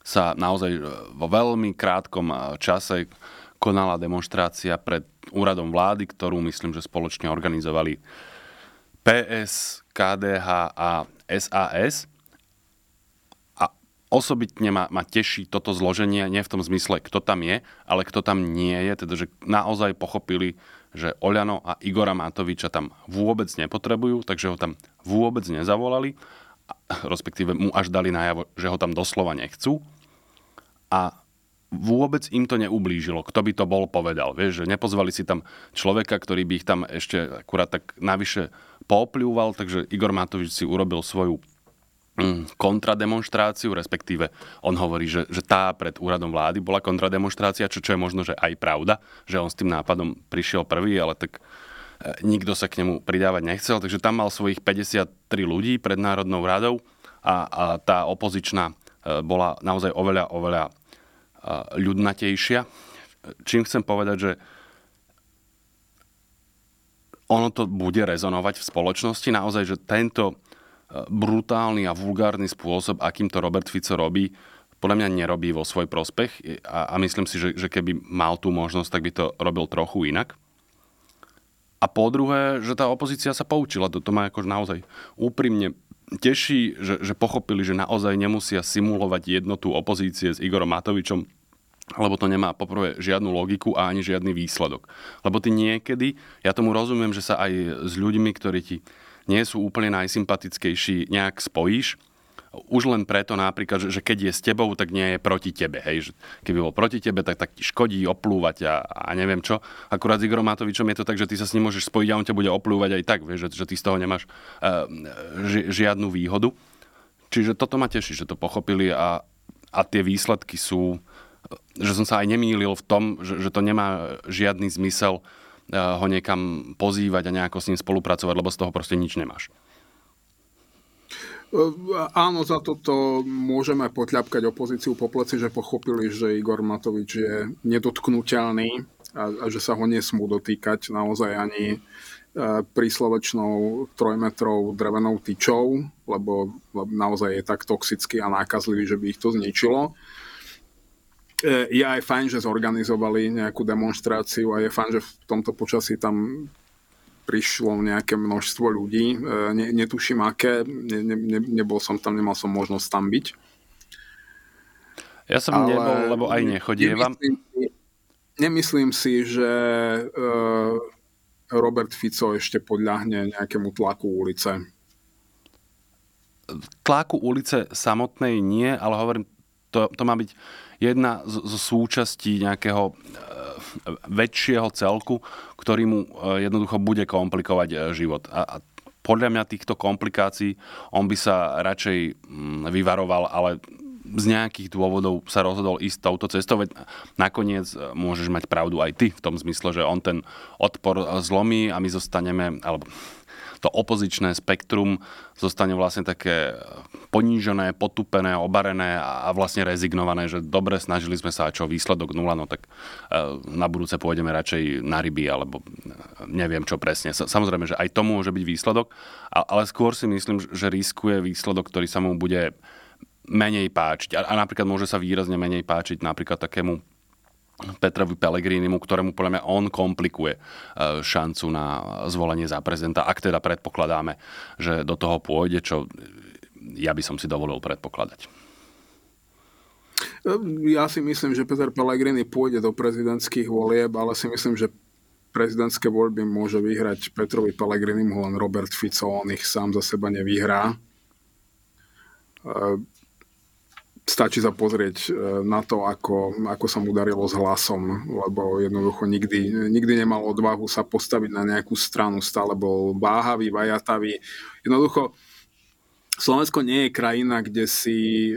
Speaker 2: Sa naozaj vo veľmi krátkom čase konala demonstrácia pred úradom vlády, ktorú myslím, že spoločne organizovali PS, KDH a SAS. A osobitne ma, ma teší toto zloženie, nie v tom zmysle, kto tam je, ale kto tam nie je, teda že naozaj pochopili, že Oľano a Igora Matoviča tam vôbec nepotrebujú, takže ho tam vôbec nezavolali, respektíve mu až dali najavo, že ho tam doslova nechcú. A vôbec im to neublížilo. Kto by to bol povedal. Vieš, že nepozvali si tam človeka, ktorý by ich tam ešte akurát tak navyše popľúval, takže Igor Matovič si urobil svoju mm, kontrademonstráciu, respektíve on hovorí, že, že tá pred úradom vlády bola kontrademonstrácia, čo, čo je možno, že aj pravda, že on s tým nápadom prišiel prvý, ale tak e, nikto sa k nemu pridávať nechcel, takže tam mal svojich 53 ľudí pred Národnou radou a, a tá opozičná e, bola naozaj oveľa, oveľa e, ľudnatejšia. Čím chcem povedať, že ono to bude rezonovať v spoločnosti. Naozaj, že tento e, brutálny a vulgárny spôsob, akým to Robert Fico robí, podľa mňa nerobí vo svoj prospech a, a myslím si, že, že keby mal tú možnosť, tak by to robil trochu inak. A po druhé, že tá opozícia sa poučila. Toto ma akož naozaj úprimne teší, že, že pochopili, že naozaj nemusia simulovať jednotu opozície s Igorom Matovičom, lebo to nemá poprvé žiadnu logiku a ani žiadny výsledok. Lebo ty niekedy, ja tomu rozumiem, že sa aj s ľuďmi, ktorí ti nie sú úplne najsympatickejší, nejak spojíš, už len preto napríklad, že, keď je s tebou, tak nie je proti tebe. Hej. Že keby bol proti tebe, tak, tak ti škodí oplúvať a, a neviem čo. Akurát s Igorom Matovičom je to tak, že ty sa s ním môžeš spojiť a on ťa bude oplúvať aj tak, vieš, že, že ty z toho nemáš uh, ži, žiadnu výhodu. Čiže toto ma teší, že to pochopili a, a tie výsledky sú, že som sa aj nemýlil v tom, že, že to nemá žiadny zmysel uh, ho niekam pozývať a nejako s ním spolupracovať, lebo z toho proste nič nemáš.
Speaker 1: Áno, za toto môžeme potľapkať opozíciu po pleci, že pochopili, že Igor Matovič je nedotknutelný a, a že sa ho nesmú dotýkať naozaj ani e, príslovečnou trojmetrov drevenou tyčou, lebo, lebo naozaj je tak toxický a nákazlivý, že by ich to zničilo. E, je aj fajn, že zorganizovali nejakú demonstráciu a je fajn, že v tomto počasí tam prišlo nejaké množstvo ľudí. E, ne, netuším aké, ne, ne, nebol som tam, nemal som možnosť tam byť.
Speaker 2: Ja som Ale nebol, lebo aj nechodievam.
Speaker 1: Nemyslím, nemyslím si, že uh, Robert Fico ešte podľahne nejakému tlaku ulice.
Speaker 2: Tlaku ulice samotnej nie, ale hovorím, to, to má byť jedna zo, zo súčastí nejakého väčšieho celku, ktorý mu e, jednoducho bude komplikovať e, život. A, a podľa mňa týchto komplikácií on by sa radšej mm, vyvaroval, ale z nejakých dôvodov sa rozhodol ísť touto cestou, veď nakoniec môžeš mať pravdu aj ty v tom zmysle, že on ten odpor zlomí a my zostaneme, alebo to opozičné spektrum zostane vlastne také ponížené, potupené, obarené a vlastne rezignované, že dobre, snažili sme sa, a čo výsledok nula, no tak e, na budúce pôjdeme radšej na ryby, alebo neviem čo presne. Samozrejme, že aj to môže byť výsledok, ale skôr si myslím, že riskuje výsledok, ktorý sa mu bude menej páčiť. A, napríklad môže sa výrazne menej páčiť napríklad takému Petrovi Pellegrinimu, ktorému podľa mňa on komplikuje e, šancu na zvolenie za prezidenta, ak teda predpokladáme, že do toho pôjde, čo ja by som si dovolil predpokladať.
Speaker 1: Ja si myslím, že Peter Pellegrini pôjde do prezidentských volieb, ale si myslím, že prezidentské voľby môže vyhrať Petrovi Pellegrinimu len Robert Fico, on ich sám za seba nevyhrá e, stačí sa pozrieť e, na to, ako, ako sa mu darilo s hlasom, lebo jednoducho nikdy, nikdy nemal odvahu sa postaviť na nejakú stranu, stále bol váhavý, vajatavý. Jednoducho Slovensko nie je krajina, kde si e,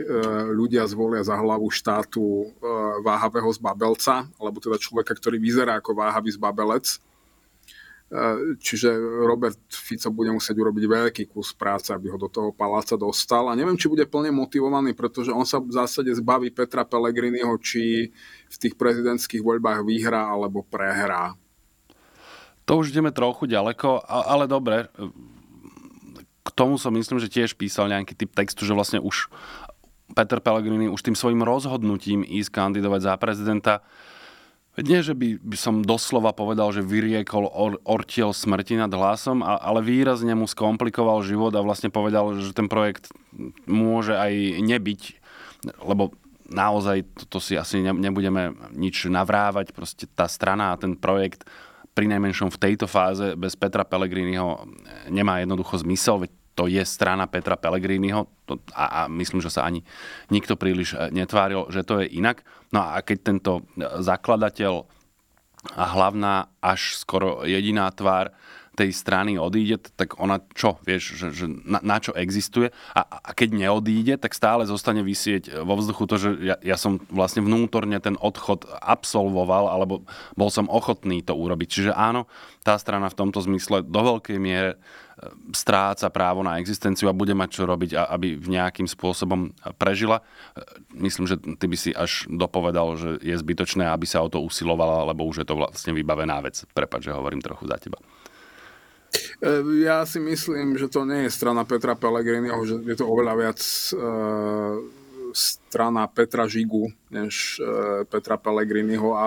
Speaker 1: ľudia zvolia za hlavu štátu e, váhavého zbabelca, alebo teda človeka, ktorý vyzerá ako váhavý zbabelec Čiže Robert Fico bude musieť urobiť veľký kus práce, aby ho do toho paláca dostal. A neviem, či bude plne motivovaný, pretože on sa v zásade zbaví Petra Pellegriniho, či v tých prezidentských voľbách vyhrá alebo prehrá.
Speaker 2: To už ideme trochu ďaleko, ale dobre. K tomu som myslím, že tiež písal nejaký typ textu, že vlastne už Peter Pellegrini už tým svojim rozhodnutím ísť kandidovať za prezidenta nie, že by, by som doslova povedal, že vyriekol or, ortiel smrti nad hlasom, ale výrazne mu skomplikoval život a vlastne povedal, že ten projekt môže aj nebyť, lebo naozaj to, to si asi nebudeme nič navrávať, proste tá strana a ten projekt pri najmenšom v tejto fáze bez Petra Pellegriniho nemá jednoducho zmysel, veď to je strana Petra Pellegriniho a, a myslím, že sa ani nikto príliš e, netváril, že to je inak. No a keď tento zakladateľ a hlavná až skoro jediná tvár tej strany odíde, tak ona čo, vieš, že, že na, na čo existuje a, a keď neodíde, tak stále zostane vysieť vo vzduchu to, že ja, ja som vlastne vnútorne ten odchod absolvoval, alebo bol som ochotný to urobiť. Čiže áno, tá strana v tomto zmysle do veľkej miere stráca právo na existenciu a bude mať čo robiť, aby v nejakým spôsobom prežila. Myslím, že ty by si až dopovedal, že je zbytočné, aby sa o to usilovala, lebo už je to vlastne vybavená vec. Prepač, že hovorím trochu za teba.
Speaker 1: E, ja si myslím, že to nie je strana Petra Pellegriniho, že je to oveľa viac uh, strana Petra Žigu, než uh, Petra Pellegriniho a,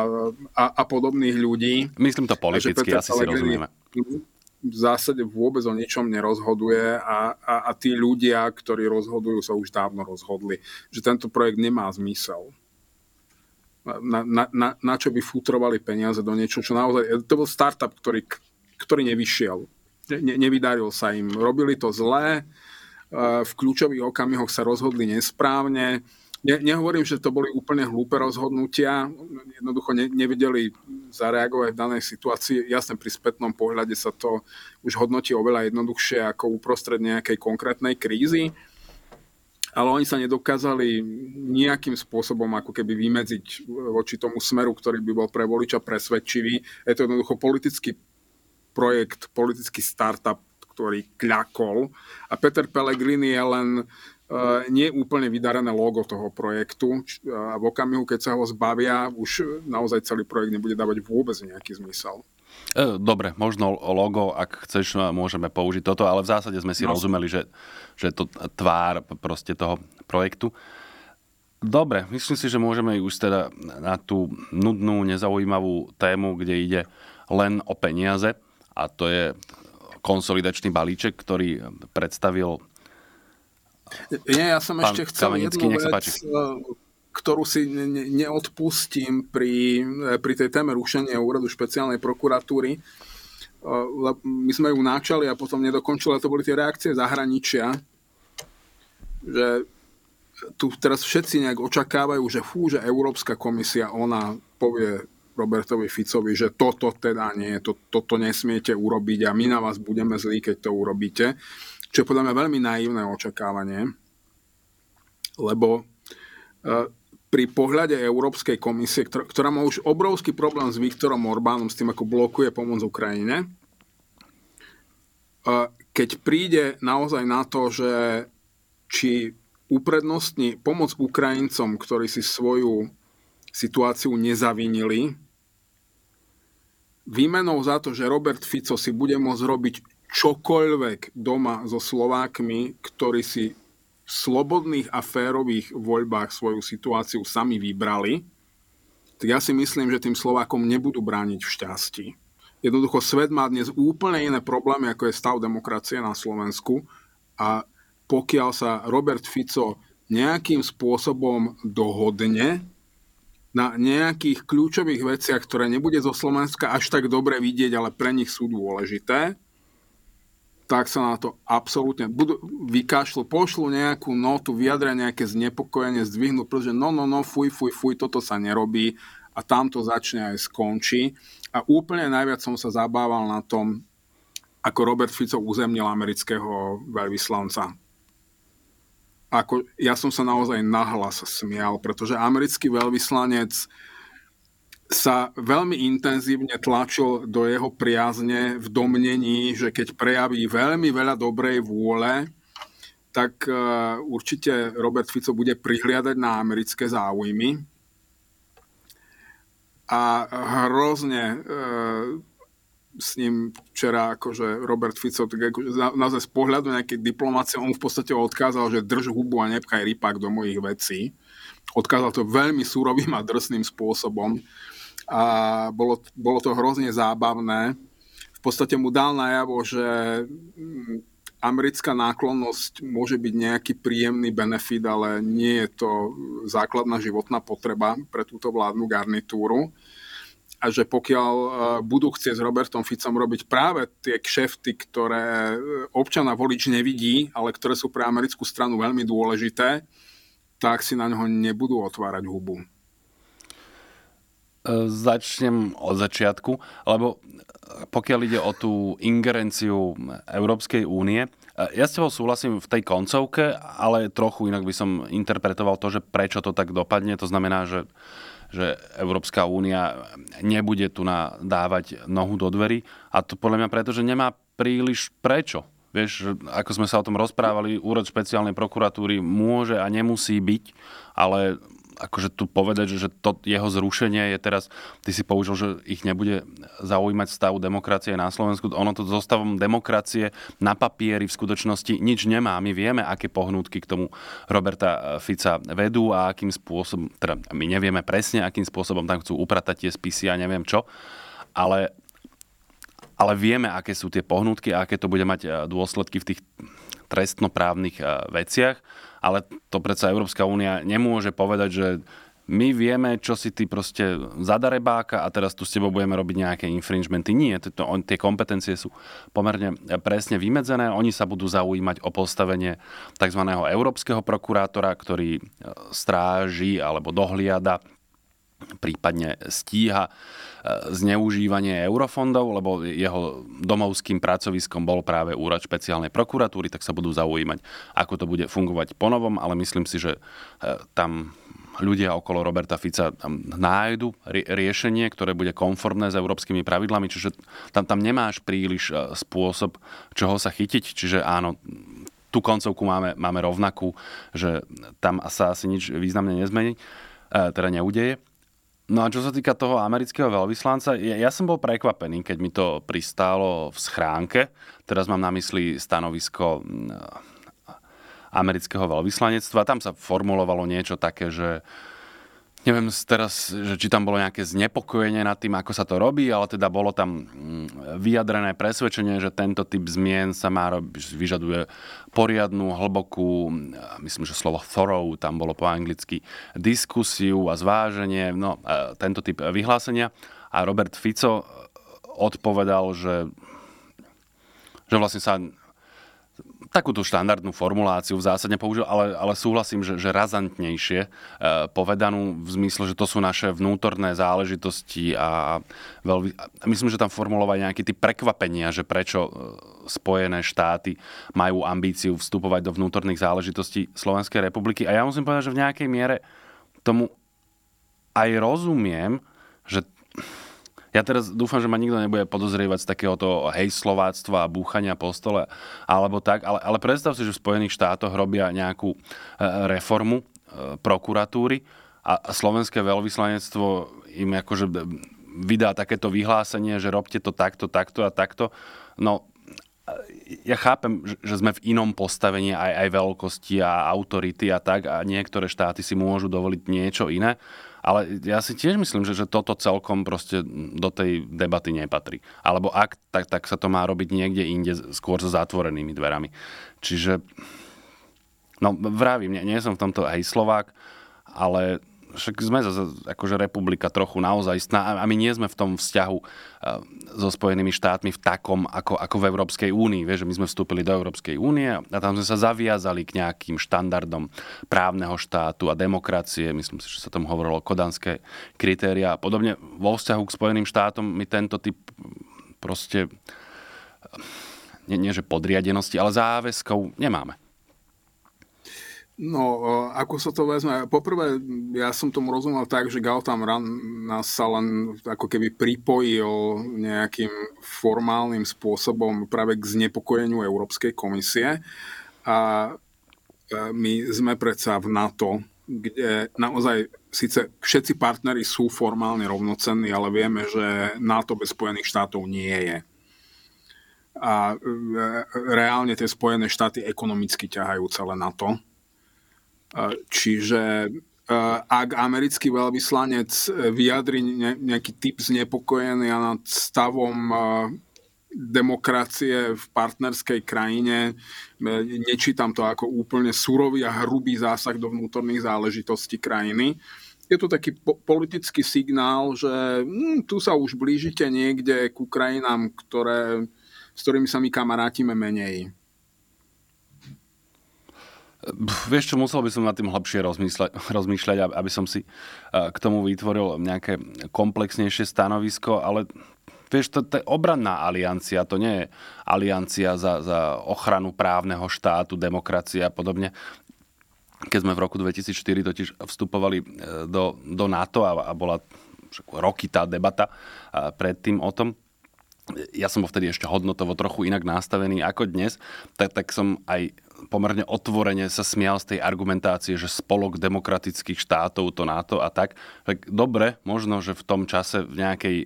Speaker 1: a, a podobných ľudí.
Speaker 2: Myslím to politicky, asi si rozumieme
Speaker 1: v zásade vôbec o ničom nerozhoduje a, a, a tí ľudia, ktorí rozhodujú, sa už dávno rozhodli, že tento projekt nemá zmysel. Na, na, na, na čo by futrovali peniaze do niečo, čo naozaj... To bol startup, ktorý, ktorý nevyšiel. Ne, nevydaril sa im. Robili to zlé, v kľúčových okamihoch sa rozhodli nesprávne, Ne, nehovorím, že to boli úplne hlúpe rozhodnutia, jednoducho ne, nevedeli zareagovať v danej situácii. Jasne, pri spätnom pohľade sa to už hodnotí oveľa jednoduchšie ako uprostred nejakej konkrétnej krízy, ale oni sa nedokázali nejakým spôsobom ako keby vymedziť voči tomu smeru, ktorý by bol pre voliča presvedčivý. Je to jednoducho politický projekt, politický startup, ktorý kľakol a Peter Pellegrini je len Eh, nie úplne vydarené logo toho projektu a v okamihu, keď sa ho zbavia, už naozaj celý projekt nebude dávať vôbec nejaký zmysel.
Speaker 2: Eh, dobre, možno logo, ak chceš, môžeme použiť toto, ale v zásade sme si no. rozumeli, že, že to tvár proste toho projektu. Dobre, myslím si, že môžeme už teda na tú nudnú, nezaujímavú tému, kde ide len o peniaze a to je konsolidačný balíček, ktorý predstavil
Speaker 1: nie, ja som ešte chcel jednu vec, eh, ktorú si ne, neodpustím pri, eh, pri tej téme rušenia úradu špeciálnej prokuratúry. Eh, my sme ju načali a potom nedokončili, a to boli tie reakcie zahraničia, že tu teraz všetci nejak očakávajú, že fú, že Európska komisia, ona povie Robertovi Ficovi, že toto teda nie, to, toto nesmiete urobiť a my na vás budeme zlí, keď to urobíte. Čo je podľa mňa veľmi naivné očakávanie, lebo e, pri pohľade Európskej komisie, ktorá má už obrovský problém s Viktorom Orbánom, s tým, ako blokuje pomoc Ukrajine, e, keď príde naozaj na to, že či uprednostní pomoc Ukrajincom, ktorí si svoju situáciu nezavinili, výmenou za to, že Robert Fico si bude môcť robiť čokoľvek doma so Slovákmi, ktorí si v slobodných a férových voľbách svoju situáciu sami vybrali, tak ja si myslím, že tým Slovákom nebudú brániť v šťastí. Jednoducho svet má dnes úplne iné problémy, ako je stav demokracie na Slovensku a pokiaľ sa Robert Fico nejakým spôsobom dohodne na nejakých kľúčových veciach, ktoré nebude zo Slovenska až tak dobre vidieť, ale pre nich sú dôležité, tak sa na to absolútne budú, vykašľú, pošlu nejakú notu, vyjadria nejaké znepokojenie, zdvihnú prst, že no, no, no, fuj, fuj, fuj, toto sa nerobí a tam to začne aj skončí. A úplne najviac som sa zabával na tom, ako Robert Fico uzemnil amerického veľvyslanca. Ako, ja som sa naozaj nahlas smial, pretože americký veľvyslanec sa veľmi intenzívne tlačil do jeho priazne v domnení, že keď prejaví veľmi veľa dobrej vôle, tak e, určite Robert Fico bude prihliadať na americké záujmy. A hrozne e, s ním včera akože Robert Fico, tak akože naozaj z pohľadu nejakej diplomácie, on v podstate odkázal, že drž hubu a nepchaj rypak do mojich vecí. Odkázal to veľmi súrovým a drsným spôsobom a bolo, bolo to hrozne zábavné. V podstate mu dal najavo, že mm, americká náklonnosť môže byť nejaký príjemný benefit, ale nie je to základná životná potreba pre túto vládnu garnitúru a že pokiaľ e, budú chcieť s Robertom Ficom robiť práve tie kšefty, ktoré e, občana volič nevidí, ale ktoré sú pre americkú stranu veľmi dôležité, tak si na ňo nebudú otvárať hubu.
Speaker 2: Začnem od začiatku, lebo pokiaľ ide o tú ingerenciu Európskej únie, ja s tebou súhlasím v tej koncovke, ale trochu inak by som interpretoval to, že prečo to tak dopadne. To znamená, že, že Európska únia nebude tu dávať nohu do dverí. A to podľa mňa preto, že nemá príliš prečo. Vieš, ako sme sa o tom rozprávali, úrod špeciálnej prokuratúry môže a nemusí byť, ale akože tu povedať, že to jeho zrušenie je teraz, ty si použil, že ich nebude zaujímať stav demokracie na Slovensku. Ono to so stavom demokracie na papieri v skutočnosti nič nemá. My vieme, aké pohnútky k tomu Roberta Fica vedú a akým spôsobom, teda my nevieme presne, akým spôsobom tam chcú upratať tie spisy a neviem čo, ale ale vieme, aké sú tie pohnutky a aké to bude mať dôsledky v tých trestnoprávnych veciach, ale to predsa Európska únia nemôže povedať, že my vieme, čo si ty proste zadarebáka a teraz tu s tebou budeme robiť nejaké infringementy. Nie, to, on, tie kompetencie sú pomerne presne vymedzené. Oni sa budú zaujímať o postavenie tzv. európskeho prokurátora, ktorý e, stráži alebo dohliada prípadne stíha e, zneužívanie eurofondov, lebo jeho domovským pracoviskom bol práve úrad špeciálnej prokuratúry, tak sa budú zaujímať, ako to bude fungovať ponovom, ale myslím si, že e, tam ľudia okolo Roberta Fica tam nájdu riešenie, ktoré bude konformné s európskymi pravidlami, čiže tam, tam nemáš príliš e, spôsob, čoho sa chytiť, čiže áno, tú koncovku máme, máme rovnakú, že tam sa asi nič významne nezmení, teda neudeje. No a čo sa týka toho amerického veľvyslanca, ja, ja som bol prekvapený, keď mi to pristálo v schránke. Teraz mám na mysli stanovisko amerického veľvyslanectva. Tam sa formulovalo niečo také, že neviem teraz, že či tam bolo nejaké znepokojenie nad tým, ako sa to robí, ale teda bolo tam mm, vyjadrené presvedčenie, že tento typ zmien sa má robiť, vyžaduje poriadnu, hlbokú, myslím, že slovo thorough tam bolo po anglicky, diskusiu a zváženie, no, e, tento typ vyhlásenia. A Robert Fico odpovedal, že, že vlastne sa takúto štandardnú formuláciu v zásade použil, ale, ale súhlasím, že, že razantnejšie e, povedanú v zmysle, že to sú naše vnútorné záležitosti a veľmi, myslím, že tam formulovať nejaký typ prekvapenia, že prečo e, Spojené štáty majú ambíciu vstupovať do vnútorných záležitostí Slovenskej republiky. A ja musím povedať, že v nejakej miere tomu aj rozumiem, ja teraz dúfam, že ma nikto nebude podozrievať z takéhoto hejslováctva a búchania po stole alebo tak, ale, ale predstav si, že v Spojených štátoch robia nejakú e, reformu e, prokuratúry a slovenské veľvyslanectvo im akože vydá takéto vyhlásenie, že robte to takto, takto a takto. No, ja chápem, že sme v inom postavení aj, aj veľkosti a autority a tak a niektoré štáty si môžu dovoliť niečo iné, ale ja si tiež myslím, že, že toto celkom proste do tej debaty nepatrí. Alebo ak, tak, tak sa to má robiť niekde inde, skôr so zatvorenými dverami. Čiže, no vravím, nie, nie som v tomto aj Slovák, ale však sme zase akože republika trochu naozaj a my nie sme v tom vzťahu so Spojenými štátmi v takom, ako, ako v Európskej únii. Vieš, že my sme vstúpili do Európskej únie a tam sme sa zaviazali k nejakým štandardom právneho štátu a demokracie. Myslím si, že sa tomu hovorilo kodanské kritéria a podobne. Vo vzťahu k Spojeným štátom my tento typ proste nie, nie že podriadenosti, ale záväzkov nemáme.
Speaker 1: No, ako sa to vezme? Poprvé, ja som tomu rozumel tak, že Gautam Ran nás sa len ako keby pripojil nejakým formálnym spôsobom práve k znepokojeniu Európskej komisie. A my sme predsa v NATO, kde naozaj síce všetci partnery sú formálne rovnocenní, ale vieme, že NATO bez Spojených štátov nie je. A e, reálne tie Spojené štáty ekonomicky ťahajú celé NATO Čiže ak americký veľvyslanec vyjadri nejaký typ znepokojený nad stavom demokracie v partnerskej krajine. Nečítam to ako úplne surový a hrubý zásah do vnútorných záležitostí krajiny. Je to taký po- politický signál, že hm, tu sa už blížite niekde ku krajinám, ktoré, s ktorými sa my kamarátime menej.
Speaker 2: Vieš čo, musel by som nad tým hlbšie rozmýšľať, rozmýšľať aby som si k tomu vytvoril nejaké komplexnejšie stanovisko, ale vieš, to, to je obranná aliancia, to nie je aliancia za, za ochranu právneho štátu, demokracie a podobne. Keď sme v roku 2004 totiž vstupovali eh, do, do NATO a, a bola roky tá debata predtým o tom, ja som bol vtedy ešte hodnotovo trochu inak nastavený ako dnes, tak, tak som aj pomerne otvorene sa smial z tej argumentácie, že spolok demokratických štátov to NATO a tak. Tak dobre, možno, že v tom čase v nejakej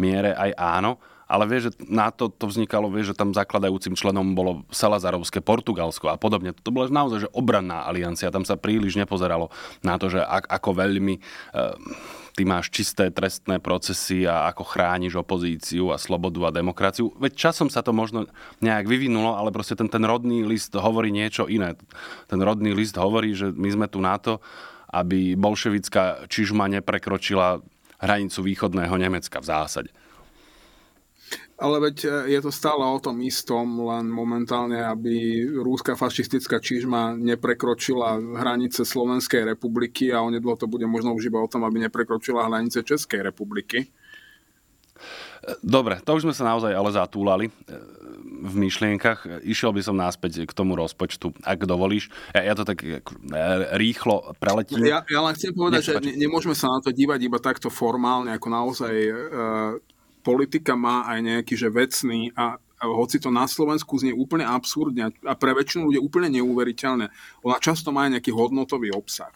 Speaker 2: miere aj áno, ale vieš, že na to, vznikalo, vieš, že tam zakladajúcim členom bolo Salazarovské Portugalsko a podobne. To bola naozaj že obranná aliancia, tam sa príliš nepozeralo na to, že ak, ako veľmi e, ty máš čisté trestné procesy a ako chrániš opozíciu a slobodu a demokraciu. Veď časom sa to možno nejak vyvinulo, ale proste ten, ten rodný list hovorí niečo iné. Ten rodný list hovorí, že my sme tu na to, aby bolševická čižma neprekročila hranicu východného Nemecka v zásade.
Speaker 1: Ale veď e, je to stále o tom istom, len momentálne, aby rúska fašistická čižma neprekročila hranice Slovenskej republiky a onedlo to bude možno už iba o tom, aby neprekročila hranice Českej republiky.
Speaker 2: Dobre, to už sme sa naozaj ale zatúlali e, v myšlienkach. Išiel by som náspäť k tomu rozpočtu, ak dovolíš. Ja, ja to tak e, rýchlo preletím.
Speaker 1: Ja, ja len chcem povedať, že ne, nemôžeme sa na to dívať iba takto formálne, ako naozaj politika má aj nejaký že vecný a hoci to na Slovensku znie úplne absurdne a pre väčšinu ľudí úplne neuveriteľné, ona často má aj nejaký hodnotový obsah.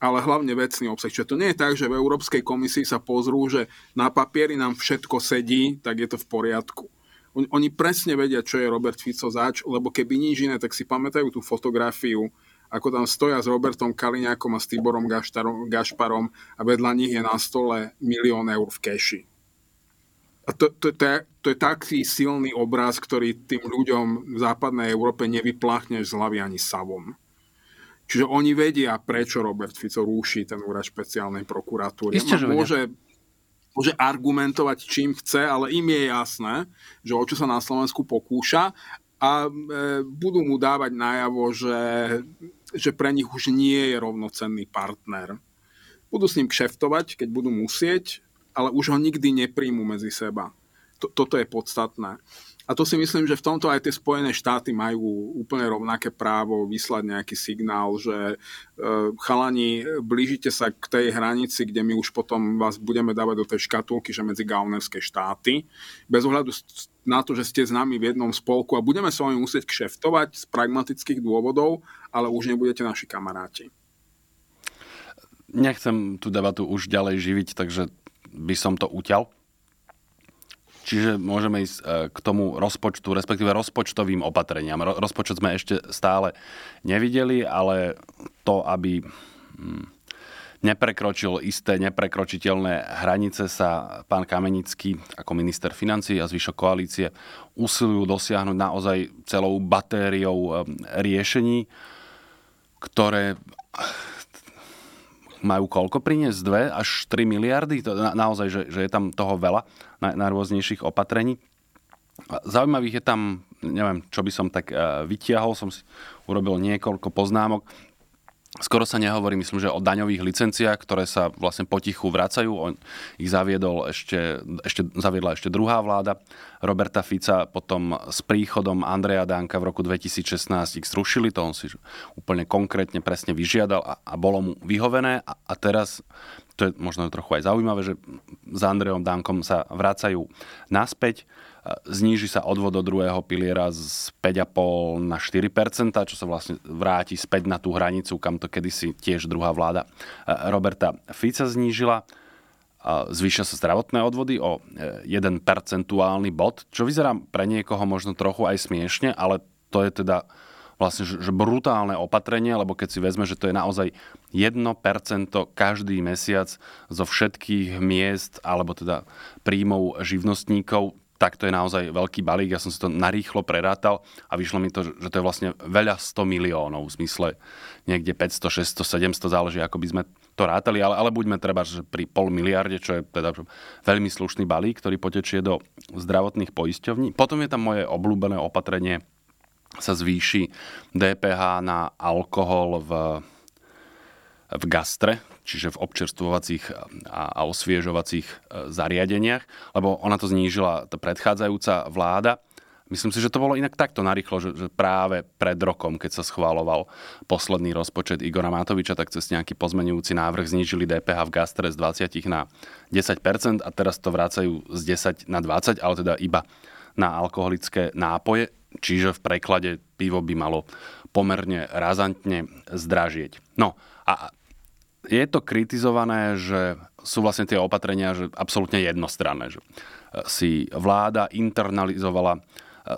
Speaker 1: Ale hlavne vecný obsah. Čiže to nie je tak, že v Európskej komisii sa pozrú, že na papieri nám všetko sedí, tak je to v poriadku. Oni presne vedia, čo je Robert Fico zač, lebo keby nič iné, tak si pamätajú tú fotografiu, ako tam stoja s Robertom Kaliňákom a s Tiborom Gašparom a vedľa nich je na stole milión eur v keši a to, to, to, je, to je taký silný obraz, ktorý tým ľuďom v západnej Európe nevypláchne z hlavy ani savom. Čiže oni vedia, prečo Robert Fico rúši ten úrad špeciálnej prokuratúry.
Speaker 2: Isté,
Speaker 1: môže, môže argumentovať čím chce, ale im je jasné, že o čo sa na Slovensku pokúša a e, budú mu dávať najavo, že, že pre nich už nie je rovnocenný partner. Budú s ním kšeftovať, keď budú musieť, ale už ho nikdy nepríjmu medzi seba. Toto je podstatné. A to si myslím, že v tomto aj tie Spojené štáty majú úplne rovnaké právo vyslať nejaký signál, že e, chalani, blížite sa k tej hranici, kde my už potom vás budeme dávať do tej škatulky, že medzi gaunerské štáty. Bez ohľadu na to, že ste s nami v jednom spolku a budeme s vami musieť kšeftovať z pragmatických dôvodov, ale už nebudete naši kamaráti.
Speaker 2: Nechcem tú debatu už ďalej živiť, takže by som to uťal. Čiže môžeme ísť e, k tomu rozpočtu, respektíve rozpočtovým opatreniam. Rozpočet sme ešte stále nevideli, ale to, aby hm, neprekročil isté neprekročiteľné hranice, sa pán Kamenický ako minister financí a zvyšok koalície usilujú dosiahnuť naozaj celou batériou e, riešení, ktoré majú koľko priniesť? 2 až 3 miliardy? To, na, naozaj, že, že je tam toho veľa na, na rôznejších opatrení. Zaujímavých je tam, neviem, čo by som tak uh, vytiahol, som si urobil niekoľko poznámok. Skoro sa nehovorí, myslím, že o daňových licenciách, ktoré sa vlastne potichu vracajú. On ich zaviedol ešte, ešte, zaviedla ešte druhá vláda Roberta Fica, potom s príchodom Andreja Danka v roku 2016 ich zrušili, to on si úplne konkrétne presne vyžiadal a, a bolo mu vyhovené. A, a teraz, to je možno trochu aj zaujímavé, že s Andrejom Dankom sa vracajú naspäť zníži sa odvod do druhého piliera z 5,5 na 4% čo sa vlastne vráti späť na tú hranicu, kam to kedysi tiež druhá vláda e, Roberta Fica znížila. Zvýšia sa zdravotné odvody o 1 e, percentuálny bod, čo vyzerá pre niekoho možno trochu aj smiešne, ale to je teda vlastne že brutálne opatrenie, lebo keď si vezme, že to je naozaj 1% každý mesiac zo všetkých miest alebo teda príjmov živnostníkov, tak to je naozaj veľký balík. Ja som si to narýchlo prerátal a vyšlo mi to, že to je vlastne veľa 100 miliónov, v zmysle niekde 500, 600, 700, záleží ako by sme to rátali, ale, ale buďme treba, že pri pol miliarde, čo je teda veľmi slušný balík, ktorý potečie do zdravotných poisťovní. Potom je tam moje obľúbené opatrenie, sa zvýši DPH na alkohol v v gastre, čiže v občerstvovacích a, a osviežovacích e, zariadeniach, lebo ona to znížila tá predchádzajúca vláda. Myslím si, že to bolo inak takto narýchlo, že, že práve pred rokom, keď sa schváloval posledný rozpočet Igora Matoviča, tak cez nejaký pozmenujúci návrh znížili DPH v gastre z 20 na 10% a teraz to vracajú z 10 na 20, ale teda iba na alkoholické nápoje, čiže v preklade pivo by malo pomerne razantne zdražieť. No a je to kritizované, že sú vlastne tie opatrenia že absolútne jednostranné. Že e, si vláda internalizovala e,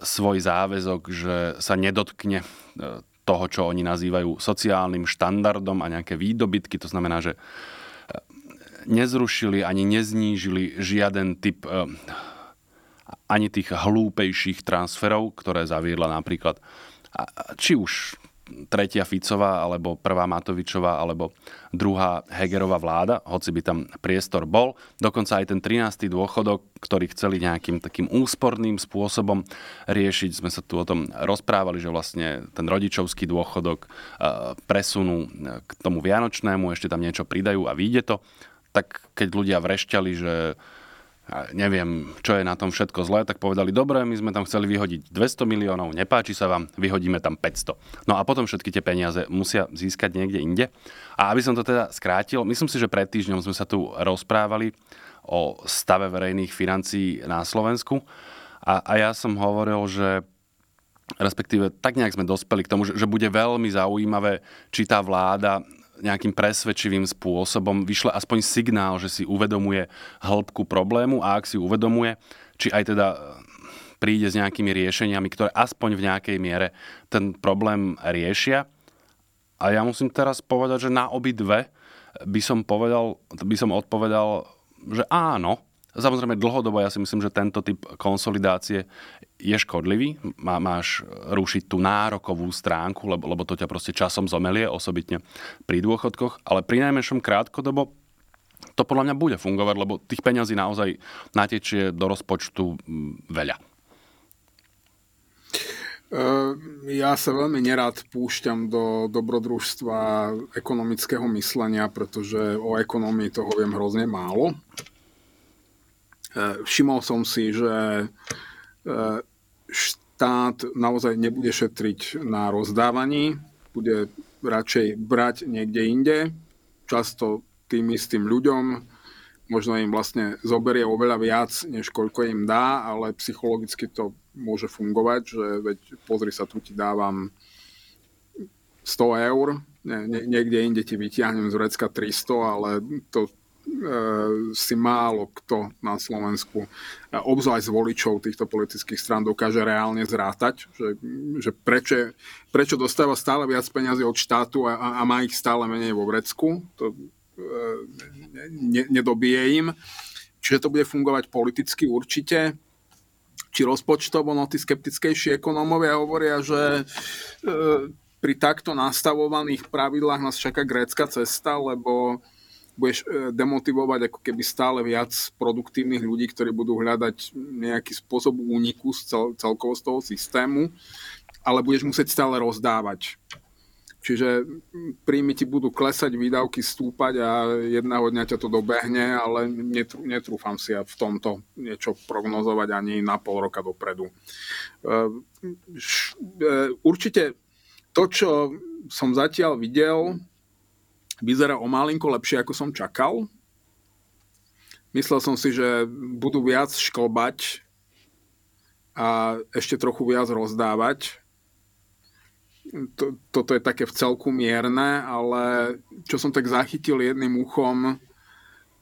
Speaker 2: svoj záväzok, že sa nedotkne e, toho, čo oni nazývajú sociálnym štandardom a nejaké výdobytky. To znamená, že nezrušili ani neznížili žiaden typ ani tých hlúpejších transferov, ktoré zaviedla napríklad či už tretia Ficová, alebo prvá Matovičová, alebo druhá Hegerová vláda, hoci by tam priestor bol. Dokonca aj ten 13. dôchodok, ktorý chceli nejakým takým úsporným spôsobom riešiť. Sme sa tu o tom rozprávali, že vlastne ten rodičovský dôchodok e, presunú k tomu Vianočnému, ešte tam niečo pridajú a vyjde to. Tak keď ľudia vrešťali, že neviem, čo je na tom všetko zlé, tak povedali, dobre, my sme tam chceli vyhodiť 200 miliónov, nepáči sa vám, vyhodíme tam 500. No a potom všetky tie peniaze musia získať niekde inde. A aby som to teda skrátil, myslím si, že pred týždňom sme sa tu rozprávali o stave verejných financií na Slovensku a, a ja som hovoril, že respektíve tak nejak sme dospeli k tomu, že, že bude veľmi zaujímavé, či tá vláda nejakým presvedčivým spôsobom vyšle aspoň signál, že si uvedomuje hĺbku problému a ak si uvedomuje, či aj teda e, príde s nejakými riešeniami, ktoré aspoň v nejakej miere ten problém riešia. A ja musím teraz povedať, že na obidve by som, povedal, by som odpovedal, že áno, Samozrejme dlhodobo ja si myslím, že tento typ konsolidácie je škodlivý. Má, máš rušiť tú nárokovú stránku, lebo, lebo to ťa proste časom zomelie, osobitne pri dôchodkoch, ale pri najmenšom krátkodobo to podľa mňa bude fungovať, lebo tých peňazí naozaj natečie do rozpočtu veľa.
Speaker 1: Ja sa veľmi nerád púšťam do dobrodružstva ekonomického myslenia, pretože o ekonomii toho viem hrozne málo. E, všimol som si, že štát naozaj nebude šetriť na rozdávaní, bude radšej brať niekde inde, často tým istým ľuďom, možno im vlastne zoberie oveľa viac, než koľko im dá, ale psychologicky to môže fungovať, že veď pozri sa, tu ti dávam 100 eur, nie, niekde inde ti vytiahnem z vrecka 300, ale to si málo kto na Slovensku, e, obzvlášť z voličov týchto politických strán, dokáže reálne zrátať, že, že prečo, prečo dostáva stále viac peniazy od štátu a, a má ich stále menej vo vrecku. To e, ne, nedobije im. Čiže to bude fungovať politicky určite. Či rozpočtovo, no tí skeptickejší ekonómovia hovoria, že pri takto nastavovaných pravidlách nás čaká grécka cesta, lebo budeš e, demotivovať ako keby stále viac produktívnych ľudí, ktorí budú hľadať nejaký spôsob úniku z cel, celkovo z toho systému, ale budeš musieť stále rozdávať. Čiže príjmy ti budú klesať, výdavky stúpať a jedného dňa ťa to dobehne, ale netrú, netrúfam si ja v tomto niečo prognozovať ani na pol roka dopredu. E, e, určite to, čo som zatiaľ videl, vyzerá o malinko lepšie, ako som čakal. Myslel som si, že budú viac šklbať a ešte trochu viac rozdávať. To, toto je také v celku mierne, ale čo som tak zachytil jedným uchom,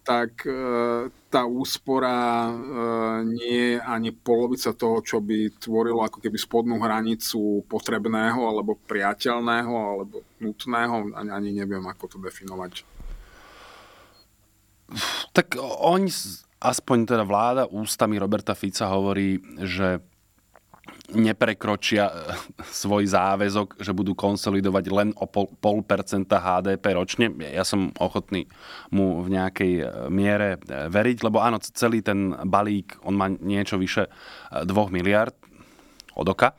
Speaker 1: tak e, tá úspora e, nie je ani polovica toho, čo by tvorilo ako keby spodnú hranicu potrebného alebo priateľného alebo nutného. Ani, neviem, ako to definovať.
Speaker 2: Tak oni, aspoň teda vláda ústami Roberta Fica hovorí, že neprekročia eh, svoj záväzok, že budú konsolidovať len o pol, pol percenta HDP ročne. Ja som ochotný mu v nejakej eh, miere eh, veriť, lebo áno, celý ten balík, on má niečo vyše 2 miliard od oka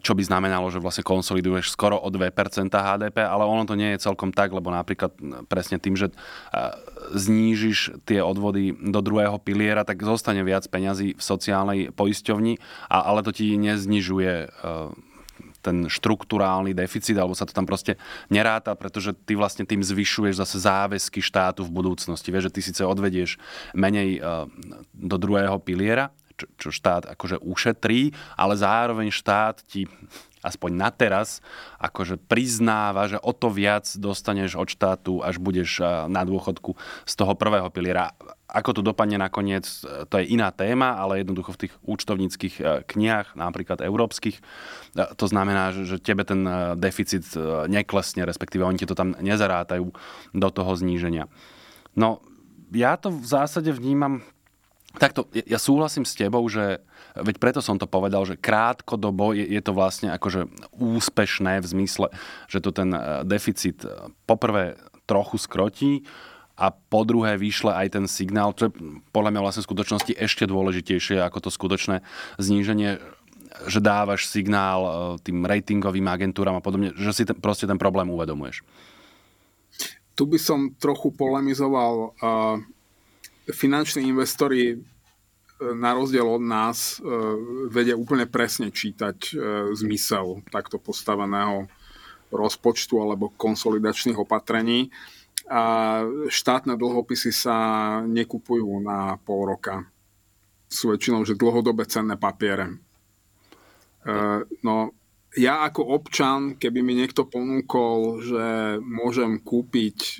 Speaker 2: čo by znamenalo, že vlastne konsoliduješ skoro o 2% HDP, ale ono to nie je celkom tak, lebo napríklad presne tým, že znížiš tie odvody do druhého piliera, tak zostane viac peňazí v sociálnej poisťovni, ale to ti neznižuje e, ten štruktúrálny deficit, alebo sa to tam proste neráta, pretože ty vlastne tým zvyšuješ zase záväzky štátu v budúcnosti. Vieš, že ty síce odvedieš menej e, do druhého piliera, čo, čo štát akože ušetrí, ale zároveň štát ti aspoň na teraz, akože priznáva, že o to viac dostaneš od štátu, až budeš na dôchodku z toho prvého piliera. Ako to dopadne nakoniec, to je iná téma, ale jednoducho v tých účtovníckých e, knihách, napríklad európskych, e, to znamená, že tebe ten e, deficit neklesne, respektíve oni ti to tam nezarátajú do toho zníženia. No, ja to v zásade vnímam Takto, ja súhlasím s tebou, že veď preto som to povedal, že krátkodobo je, je to vlastne akože úspešné v zmysle, že to ten e, deficit e, poprvé trochu skrotí a po druhé vyšle aj ten signál, čo je podľa mňa vlastne v skutočnosti ešte dôležitejšie ako to skutočné zníženie, že dávaš signál e, tým ratingovým agentúram a podobne, že si ten, proste ten problém uvedomuješ.
Speaker 1: Tu by som trochu polemizoval. Finanční investori e, na rozdiel od nás e, vedia úplne presne čítať zmysel takto postaveného rozpočtu alebo konsolidačných opatrení a štátne dlhopisy sa nekupujú na pol roka. Sú väčšinou, že dlhodobé cenné papiere. E, no, ja ako občan, keby mi niekto ponúkol, že môžem kúpiť e,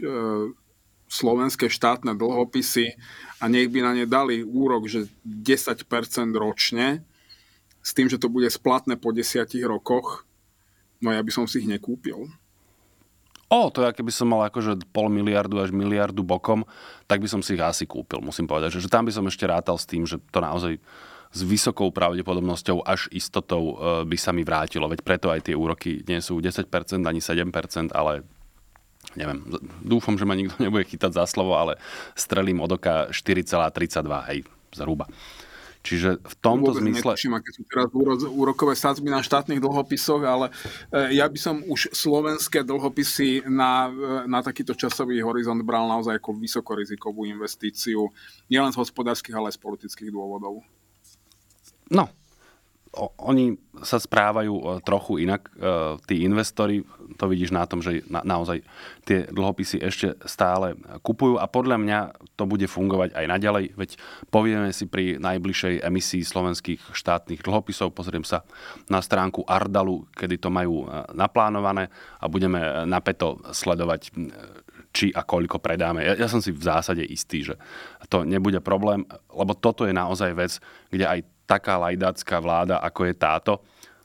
Speaker 1: slovenské štátne dlhopisy a nech by na ne dali úrok, že 10% ročne, s tým, že to bude splatné po desiatich rokoch, no ja by som si ich nekúpil.
Speaker 2: O, to ja keby som mal akože pol miliardu až miliardu bokom, tak by som si ich asi kúpil, musím povedať. Že, že tam by som ešte rátal s tým, že to naozaj s vysokou pravdepodobnosťou až istotou e, by sa mi vrátilo. Veď preto aj tie úroky nie sú 10%, ani 7%, ale neviem, dúfam, že ma nikto nebude chytať za slovo, ale strelím od oka 4,32, hej, zhruba. Čiže v tomto Vôbec zmysle...
Speaker 1: Netuším, aké sú teraz úrokové sadzby na štátnych dlhopisoch, ale e, ja by som už slovenské dlhopisy na, e, na takýto časový horizont bral naozaj ako vysokorizikovú investíciu, nielen z hospodárskych, ale aj z politických dôvodov.
Speaker 2: No, oni sa správajú e, trochu inak, e, tí investori, to vidíš na tom, že na, naozaj tie dlhopisy ešte stále kupujú a podľa mňa to bude fungovať aj naďalej, veď povieme si pri najbližšej emisii slovenských štátnych dlhopisov, pozriem sa na stránku Ardalu, kedy to majú e, naplánované a budeme napeto sledovať či a koľko predáme. Ja, ja som si v zásade istý, že to nebude problém, lebo toto je naozaj vec, kde aj taká lajdácká vláda, ako je táto,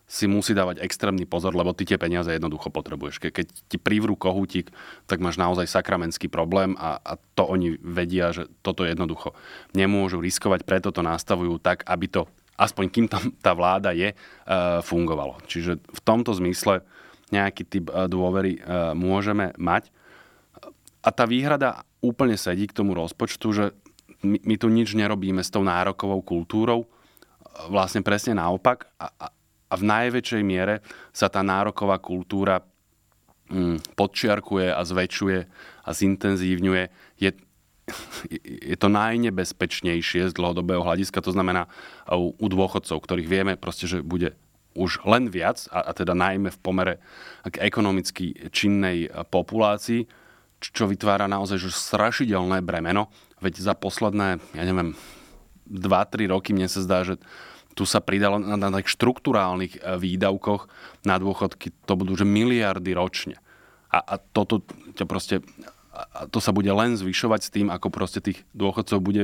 Speaker 2: si musí dávať extrémny pozor, lebo ty tie peniaze jednoducho potrebuješ. Ke, keď ti privrú kohútik, tak máš naozaj sakramenský problém a, a to oni vedia, že toto jednoducho nemôžu riskovať, preto to nastavujú tak, aby to, aspoň kým tam tá vláda je, uh, fungovalo. Čiže v tomto zmysle nejaký typ uh, dôvery uh, môžeme mať. A tá výhrada úplne sedí k tomu rozpočtu, že my, my tu nič nerobíme s tou nárokovou kultúrou, vlastne presne naopak a, a, a v najväčšej miere sa tá nároková kultúra mm, podčiarkuje a zväčšuje a zintenzívňuje. Je, je to najnebezpečnejšie z dlhodobého hľadiska, to znamená u, u dôchodcov, ktorých vieme proste, že bude už len viac, a, a teda najmä v pomere k ekonomicky činnej populácii, čo vytvára naozaj že strašidelné bremeno. Veď za posledné, ja neviem, 2-3 roky mne sa zdá, že tu sa pridalo na, na tých štruktúrálnych e, výdavkoch na dôchodky, to budú že miliardy ročne. A, a toto ťa proste a to sa bude len zvyšovať s tým, ako proste tých dôchodcov bude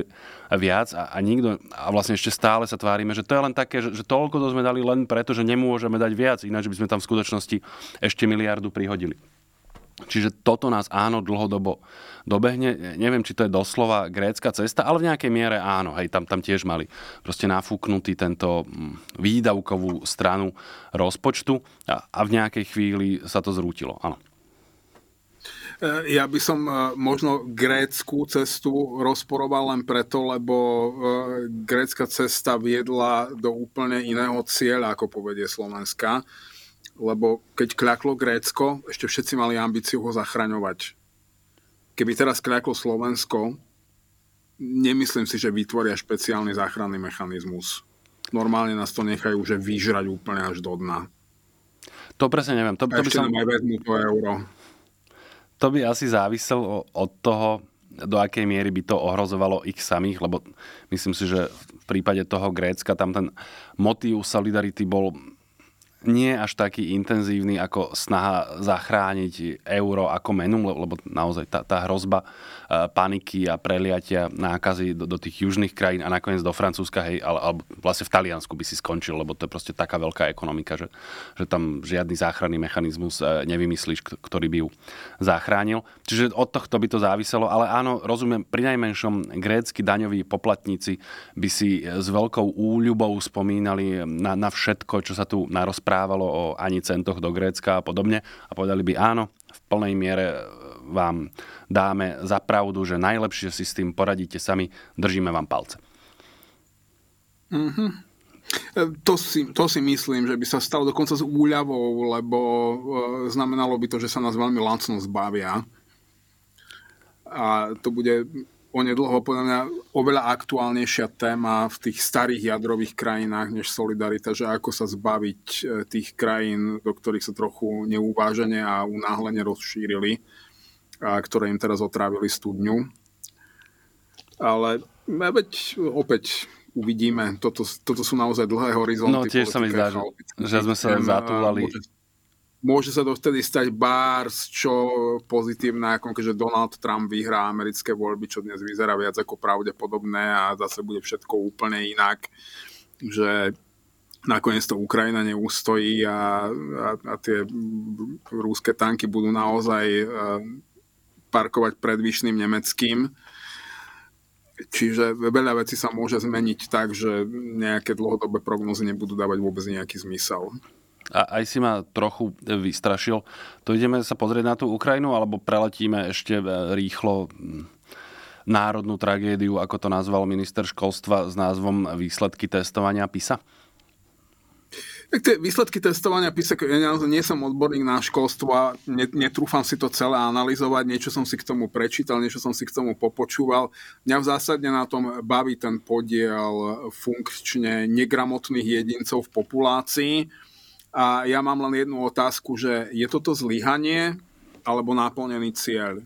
Speaker 2: viac a, a nikto, a vlastne ešte stále sa tvárime, že to je len také, že, že toľko to sme dali len preto, že nemôžeme dať viac, ináč by sme tam v skutočnosti ešte miliardu prihodili. Čiže toto nás áno dlhodobo dobehne. Neviem, či to je doslova grécka cesta, ale v nejakej miere áno. Hej, tam, tam tiež mali proste nafúknutý tento mm, výdavkovú stranu rozpočtu a, a v nejakej chvíli sa to zrútilo. Áno.
Speaker 1: E, ja by som e, možno grécku cestu rozporoval len preto, lebo e, grécka cesta viedla do úplne iného cieľa, ako povedie Slovenska lebo keď kľaklo Grécko, ešte všetci mali ambíciu ho zachraňovať. Keby teraz kľaklo Slovensko, nemyslím si, že vytvoria špeciálny záchranný mechanizmus. Normálne nás to nechajú že vyžrať úplne až do dna.
Speaker 2: To presne neviem. To, to
Speaker 1: by som... aj vezmu to euro.
Speaker 2: To by asi záviselo od toho, do akej miery by to ohrozovalo ich samých, lebo myslím si, že v prípade toho Grécka tam ten motív solidarity bol nie až taký intenzívny ako snaha zachrániť euro ako menu, lebo naozaj tá, tá hrozba paniky a preliatia nákazy do, do tých južných krajín a nakoniec do Francúzska, hej, ale, alebo vlastne v Taliansku by si skončil, lebo to je proste taká veľká ekonomika, že, že tam žiadny záchranný mechanizmus e, nevymyslíš, ktorý by ju zachránil. Čiže od tohto by to záviselo, ale áno, rozumiem, pri najmenšom grécky daňoví poplatníci by si s veľkou úľubou spomínali na, na všetko, čo sa tu narozpráva rozprávalo o ani centoch do Grécka a podobne a povedali by áno, v plnej miere vám dáme za pravdu, že najlepšie si s tým poradíte sami, držíme vám palce.
Speaker 1: Mm-hmm. To si, to si myslím, že by sa stalo dokonca s úľavou, lebo e, znamenalo by to, že sa nás veľmi lancno zbavia. A to bude onedlho podľa mňa oveľa aktuálnejšia téma v tých starých jadrových krajinách než solidarita, že ako sa zbaviť e, tých krajín, do ktorých sa trochu neúvážene a unáhlene rozšírili, a ktoré im teraz otrávili studňu. Ale veď opäť uvidíme. Toto, toto sú naozaj dlhé horizonty.
Speaker 2: No tiež sa mi zdá, že, že sme sa zatúlali. Môže,
Speaker 1: môže sa to vtedy stať bárs, čo pozitívne, ako keďže Donald Trump vyhrá americké voľby, čo dnes vyzerá viac ako pravdepodobné a zase bude všetko úplne inak, že nakoniec to Ukrajina neústojí a, a, a tie rúske tanky budú naozaj parkovať pred vyšným nemeckým. Čiže veľa vecí sa môže zmeniť tak, že nejaké dlhodobé prognozy nebudú dávať vôbec nejaký zmysel
Speaker 2: a aj si ma trochu vystrašil. To ideme sa pozrieť na tú Ukrajinu, alebo preletíme ešte e, rýchlo národnú tragédiu, ako to nazval minister školstva s názvom Výsledky testovania PISA?
Speaker 1: Tak tie výsledky testovania PISA, ja nie som odborník na školstvo a netrúfam si to celé analyzovať, niečo som si k tomu prečítal, niečo som si k tomu popočúval. Mňa v zásade na tom baví ten podiel funkčne negramotných jedincov v populácii, a ja mám len jednu otázku, že je toto zlyhanie alebo naplnený cieľ?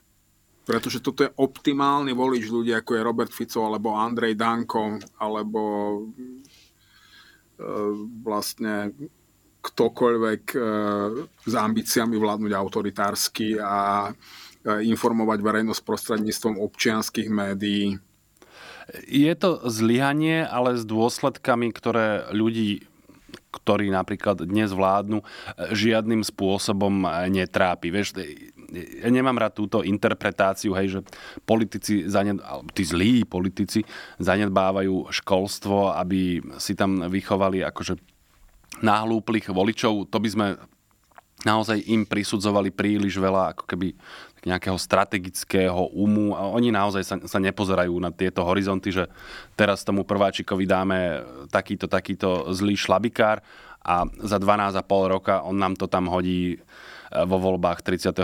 Speaker 1: Pretože toto je optimálny volič ľudí, ako je Robert Fico, alebo Andrej Danko, alebo vlastne ktokoľvek e, s ambíciami vládnuť autoritársky a e, informovať verejnosť prostredníctvom občianských médií.
Speaker 2: Je to zlyhanie, ale s dôsledkami, ktoré ľudí ktorí napríklad dnes vládnu, e, žiadnym spôsobom e, netrápi. Vieš, e, ja nemám rád túto interpretáciu, hej, že politici, zaned, tí zlí politici zanedbávajú školstvo, aby si tam vychovali akože náhlúplých voličov. To by sme naozaj im prisudzovali príliš veľa ako keby nejakého strategického umu a oni naozaj sa, sa nepozerajú na tieto horizonty, že teraz tomu prváčikovi dáme takýto, takýto zlý šlabikár a za 12,5 roka on nám to tam hodí vo voľbách 31.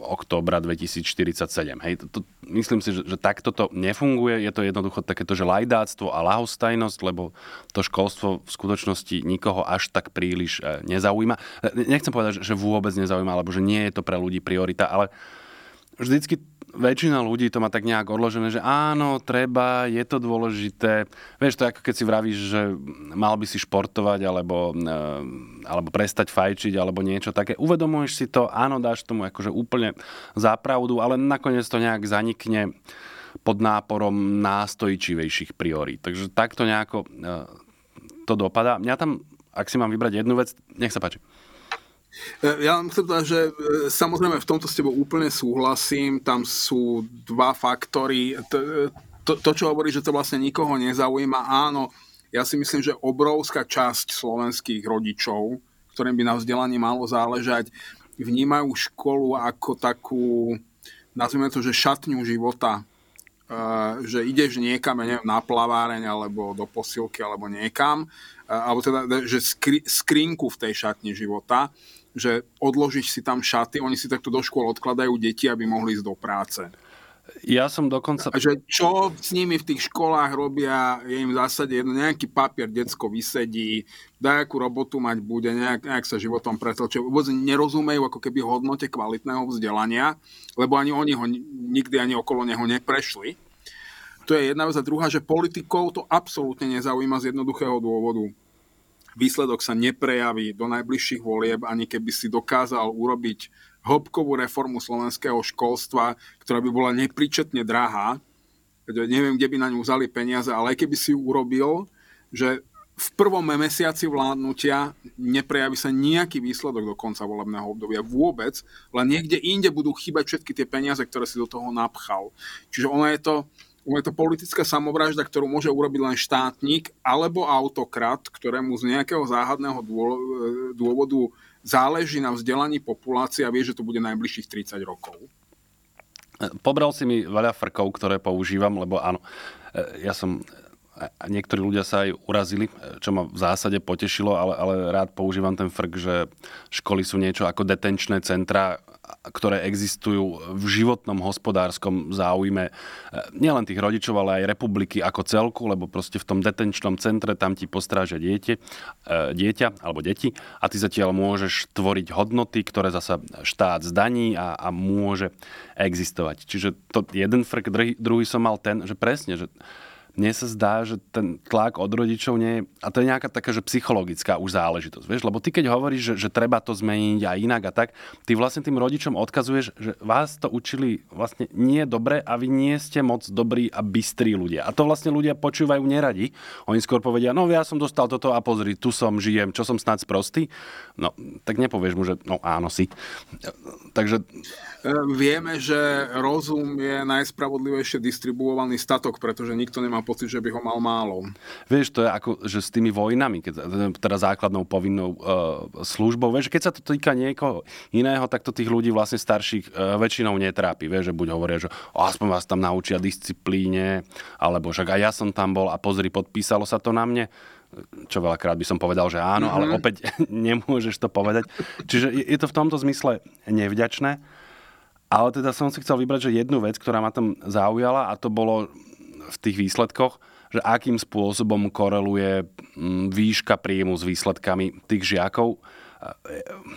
Speaker 2: októbra 2047. Hej, to, to, myslím si, že, že takto to nefunguje. Je to jednoducho takéto, že lajdáctvo a lahostajnosť, lebo to školstvo v skutočnosti nikoho až tak príliš e, nezaujíma. E, nechcem povedať, že vôbec nezaujíma, alebo že nie je to pre ľudí priorita, ale vždycky väčšina ľudí to má tak nejak odložené, že áno, treba, je to dôležité. Vieš, to je ako keď si vravíš, že mal by si športovať alebo, eh, alebo prestať fajčiť alebo niečo také. Uvedomuješ si to, áno, dáš tomu akože úplne zápravdu, ale nakoniec to nejak zanikne pod náporom nástojčivejších priorít. Takže takto nejako eh, to dopadá. Mňa tam, ak si mám vybrať jednu vec, nech sa páči.
Speaker 1: E, ja vám chcem povedať, že e, samozrejme v tomto s tebou úplne súhlasím. Tam sú dva faktory. To, to, to čo hovorí, že to vlastne nikoho nezaujíma, áno, ja si myslím, že obrovská časť slovenských rodičov, ktorým by na vzdelaní malo záležať, vnímajú školu ako takú, nazvime to, že šatňu života. Že ideš niekam, ja neviem, na plaváreň alebo do posilky alebo niekam, alebo teda, že skri, skrinku v tej šatni života že odložíš si tam šaty, oni si takto do škôl odkladajú deti, aby mohli ísť do práce.
Speaker 2: Ja som dokonca...
Speaker 1: A že čo s nimi v tých školách robia, je im v zásade jedno, nejaký papier decko vysedí, akú robotu mať bude, nejak, nejak sa životom pretlčia. Vôbec nerozumejú ako keby hodnote kvalitného vzdelania, lebo ani oni ho nikdy ani okolo neho neprešli. To je jedna vec. A druhá, že politikov to absolútne nezaujíma z jednoduchého dôvodu výsledok sa neprejaví do najbližších volieb, ani keby si dokázal urobiť hĺbkovú reformu slovenského školstva, ktorá by bola nepričetne drahá, neviem, kde by na ňu vzali peniaze, ale aj keby si ju urobil, že v prvom mesiaci vládnutia neprejaví sa nejaký výsledok do konca volebného obdobia vôbec, len niekde inde budú chýbať všetky tie peniaze, ktoré si do toho napchal. Čiže ono je to, je to politická samovražda, ktorú môže urobiť len štátnik alebo autokrat, ktorému z nejakého záhadného dôvodu záleží na vzdelaní populácie a vie, že to bude najbližších 30 rokov.
Speaker 2: Pobral si mi veľa frkov, ktoré používam, lebo áno, ja som a niektorí ľudia sa aj urazili, čo ma v zásade potešilo, ale, ale rád používam ten frk, že školy sú niečo ako detenčné centra, ktoré existujú v životnom hospodárskom záujme e, nielen tých rodičov, ale aj republiky ako celku, lebo proste v tom detenčnom centre tam ti postráža dieťa, e, dieťa alebo deti a ty zatiaľ môžeš tvoriť hodnoty, ktoré zasa štát zdaní a, a môže existovať. Čiže to jeden frk, druhý, druhý som mal ten, že presne, že mne sa zdá, že ten tlak od rodičov nie je, a to je nejaká taká, že psychologická už záležitosť, vieš, lebo ty keď hovoríš, že, že treba to zmeniť a inak a tak, ty vlastne tým rodičom odkazuješ, že vás to učili vlastne nie dobre a vy nie ste moc dobrí a bystrí ľudia. A to vlastne ľudia počúvajú neradi. Oni skôr povedia, no ja som dostal toto a pozri, tu som, žijem, čo som snad sprostý. No, tak nepovieš mu, že no áno si. Takže
Speaker 1: vieme, že rozum je najspravodlivejšie distribuovaný statok, pretože nikto nemá pocit, že by ho mal málo.
Speaker 2: Vieš, to je ako, že s tými vojnami, keď, teda základnou povinnou uh, službou, vieš, keď sa to týka niekoho iného, tak to tých ľudí vlastne starších uh, väčšinou netrápi. Vieš, že buď hovoria, že o, aspoň vás tam naučia disciplíne, alebo však aj ja som tam bol a pozri, podpísalo sa to na mne čo veľakrát by som povedal, že áno, mm-hmm. ale mhm. opäť nemôžeš to povedať. Čiže je to v tomto zmysle nevďačné. Ale teda som si chcel vybrať, že jednu vec, ktorá ma tam zaujala a to bolo v tých výsledkoch, že akým spôsobom koreluje mm, výška príjmu s výsledkami tých žiakov.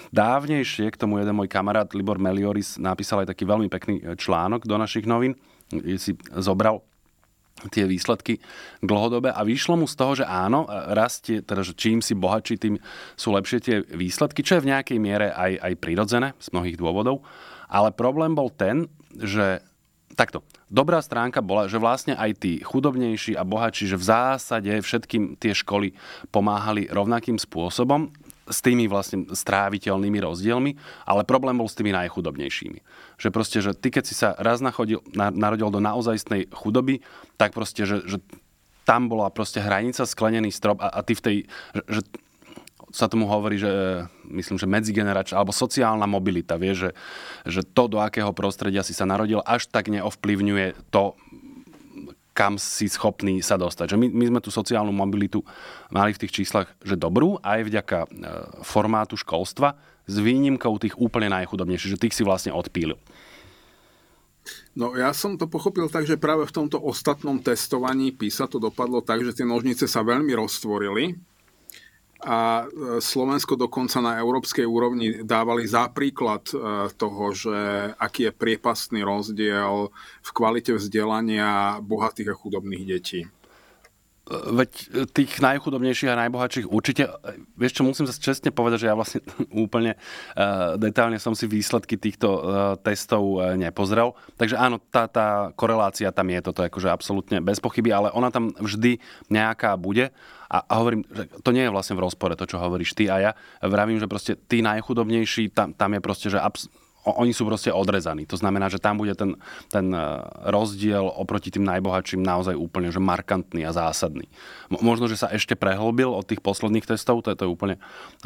Speaker 2: Dávnejšie k tomu jeden môj kamarát Libor Melioris napísal aj taký veľmi pekný článok do našich novín, kde si zobral tie výsledky dlhodobé a vyšlo mu z toho, že áno, rastie, teda že čím si bohatší, tým sú lepšie tie výsledky, čo je v nejakej miere aj, aj prirodzené z mnohých dôvodov. Ale problém bol ten, že takto, dobrá stránka bola, že vlastne aj tí chudobnejší a bohatší, že v zásade všetkým tie školy pomáhali rovnakým spôsobom, s tými vlastne stráviteľnými rozdielmi, ale problém bol s tými najchudobnejšími. Že proste, že ty keď si sa raz nachodil, na, narodil do naozajstnej chudoby, tak proste, že, že tam bola proste hranica, sklenený strop a, a ty v tej, že, že sa tomu hovorí, že myslím, že medzigeneračná alebo sociálna mobilita, vie, že, že to, do akého prostredia si sa narodil, až tak neovplyvňuje to, kam si schopný sa dostať. Že my, my sme tú sociálnu mobilitu mali v tých číslach, že dobrú, aj vďaka e, formátu školstva, s výnimkou tých úplne najchudobnejších, že tých si vlastne odpílil.
Speaker 1: No ja som to pochopil tak, že práve v tomto ostatnom testovaní PISA to dopadlo tak, že tie nožnice sa veľmi roztvorili a e, Slovensko dokonca na európskej úrovni dávali za príklad e, toho, že aký je priepastný rozdiel v kvalite vzdelania bohatých a chudobných detí.
Speaker 2: Veď tých najchudobnejších a najbohatších určite, vieš čo, musím sa čestne povedať, že ja vlastne úplne uh, detailne som si výsledky týchto uh, testov uh, nepozrel. Takže áno, tá, tá korelácia tam je, toto akože absolútne bez pochyby, ale ona tam vždy nejaká bude. A, a hovorím, že to nie je vlastne v rozpore to, čo hovoríš ty a ja. Vravím, že proste tí najchudobnejší, tam, tam je proste, že abs- oni sú proste odrezaní. To znamená, že tam bude ten, ten e, rozdiel oproti tým najbohatším naozaj úplne že markantný a zásadný. Možno, že sa ešte prehlbil od tých posledných testov, to je, to je úplne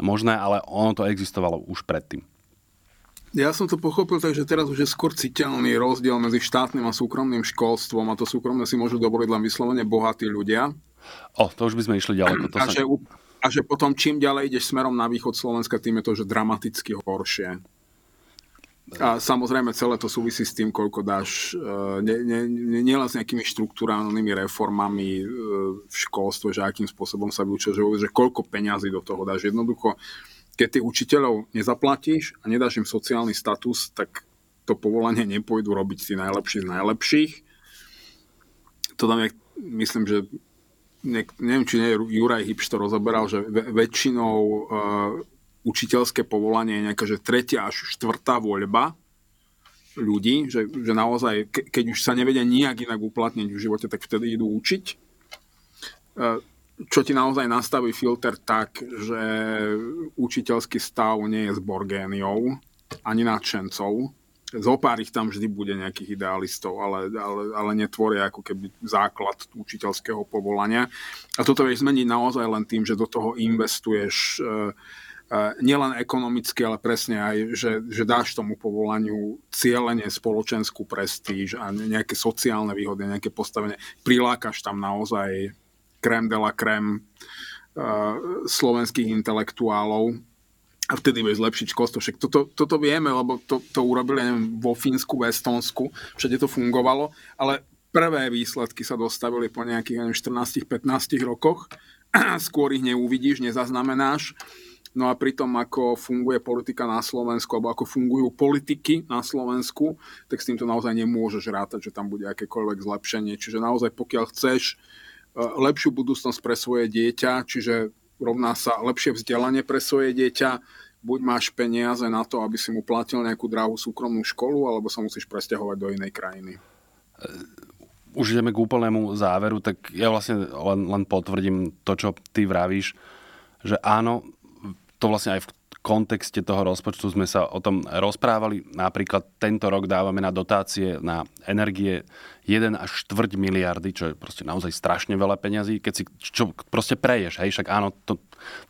Speaker 2: možné, ale ono to existovalo už predtým.
Speaker 1: Ja som to pochopil tak, že teraz už je skôr citeľný rozdiel medzi štátnym a súkromným školstvom a to súkromné si môžu dovoliť len vyslovene bohatí ľudia.
Speaker 2: O, to už by sme išli ďaleko. To
Speaker 1: a, sa... že, a že potom čím ďalej ideš smerom na východ Slovenska, tým je to že dramaticky horšie. A samozrejme celé to súvisí s tým, koľko dáš nielen ne, ne, s nejakými štruktúrálnymi reformami e, v školstve, že akým spôsobom sa vyučia, že, že koľko peňazí do toho dáš. Jednoducho, keď ty učiteľov nezaplatíš a nedáš im sociálny status, tak to povolanie nepôjdu robiť tí najlepší z najlepších. To tam je, myslím, že neviem, či nie Juraj Hipš to rozoberal, že väčšinou uh, učiteľské povolanie je nejaká, že tretia až štvrtá voľba ľudí, že, že naozaj, ke, keď už sa nevedia nijak inak uplatniť v živote, tak vtedy idú učiť. Uh, čo ti naozaj nastaví filter tak, že učiteľský stav nie je zborgéniou ani nadšencov, zo pár ich tam vždy bude nejakých idealistov, ale, ale, ale netvoria ako keby základ učiteľského povolania. A toto vieš zmeniť naozaj len tým, že do toho investuješ uh, nielen ekonomicky, ale presne aj, že, že dáš tomu povolaniu cieľenie spoločenskú prestíž a nejaké sociálne výhody, nejaké postavenie. Prilákaš tam naozaj krem de la krem uh, slovenských intelektuálov a vtedy vieš zlepšiť školstvo. Však toto, toto vieme, lebo to, to urobili neviem, vo Fínsku, v Estonsku, všade to fungovalo, ale prvé výsledky sa dostavili po nejakých 14-15 rokoch. Skôr ich neuvidíš, nezaznamenáš. No a pri tom, ako funguje politika na Slovensku, alebo ako fungujú politiky na Slovensku, tak s týmto naozaj nemôžeš rátať, že tam bude akékoľvek zlepšenie. Čiže naozaj, pokiaľ chceš eh, lepšiu budúcnosť pre svoje dieťa, čiže rovná sa lepšie vzdelanie pre svoje dieťa, buď máš peniaze na to, aby si mu platil nejakú drahú súkromnú školu, alebo sa musíš presťahovať do inej krajiny.
Speaker 2: Už ideme k úplnému záveru, tak ja vlastne len, len potvrdím to, čo ty vravíš, že áno, to vlastne aj v kontexte toho rozpočtu sme sa o tom rozprávali. Napríklad tento rok dávame na dotácie na energie 1 až 4 miliardy, čo je proste naozaj strašne veľa peňazí. Keď si čo proste preješ, hej, však áno, to,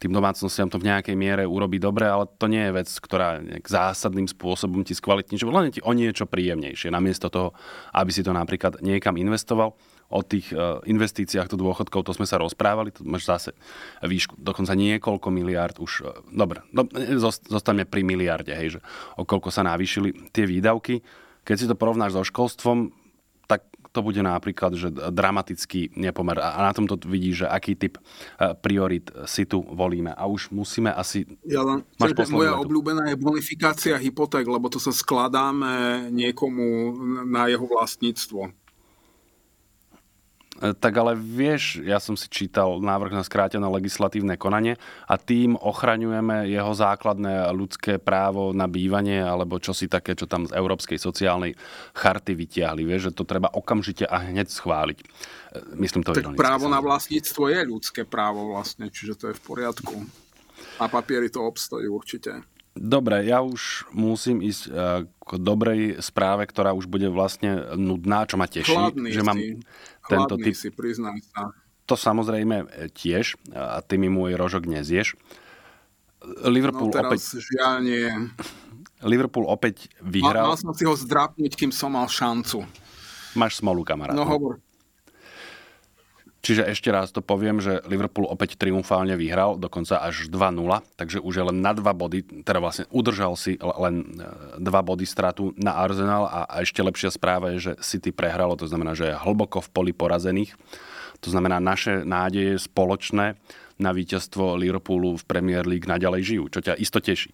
Speaker 2: tým domácnostiam to v nejakej miere urobí dobre, ale to nie je vec, ktorá nejak zásadným spôsobom ti skvalitní, že len ti o niečo príjemnejšie, namiesto toho, aby si to napríklad niekam investoval o tých e, investíciách do dôchodkov, to sme sa rozprávali, to máš zase výšku, dokonca niekoľko miliard už, e, dobre, no, zostaňme pri miliarde, hej, že o koľko sa navýšili tie výdavky. Keď si to porovnáš so školstvom, tak to bude napríklad, že dramatický nepomer. A na tomto vidíš, že aký typ e, priorit si tu volíme. A už musíme asi...
Speaker 1: Ja len, máš moja vetu. obľúbená je bonifikácia hypoték, lebo to sa skladáme niekomu na jeho vlastníctvo.
Speaker 2: Tak ale vieš, ja som si čítal návrh na skrátené legislatívne konanie a tým ochraňujeme jeho základné ľudské právo na bývanie alebo čo si také, čo tam z Európskej sociálnej charty vytiahli. Vieš, že to treba okamžite a hneď schváliť. E, myslím to
Speaker 1: Tak ironicky, právo na vlastníctvo je ľudské právo vlastne, čiže to je v poriadku. A papieri to obstojí určite.
Speaker 2: Dobre, ja už musím ísť e, k dobrej správe, ktorá už bude vlastne nudná, čo ma teší.
Speaker 1: Chladný
Speaker 2: že
Speaker 1: mám si. Tento typ... si, priznám sa.
Speaker 2: To samozrejme e, tiež, a ty mi môj rožok nezieš.
Speaker 1: Liverpool no teraz opäť... žiaľ nie.
Speaker 2: Liverpool opäť vyhral.
Speaker 1: Mal, mal som si ho zdrápniť, kým som mal šancu.
Speaker 2: Máš smolu, kamarát.
Speaker 1: No hovor.
Speaker 2: Čiže ešte raz to poviem, že Liverpool opäť triumfálne vyhral, dokonca až 2-0, takže už je len na dva body, teda vlastne udržal si len e, dva body stratu na Arsenal a ešte lepšia správa je, že City prehralo, to znamená, že je hlboko v poli porazených. To znamená, naše nádeje spoločné na víťazstvo Liverpoolu v Premier League naďalej žijú, čo ťa isto teší.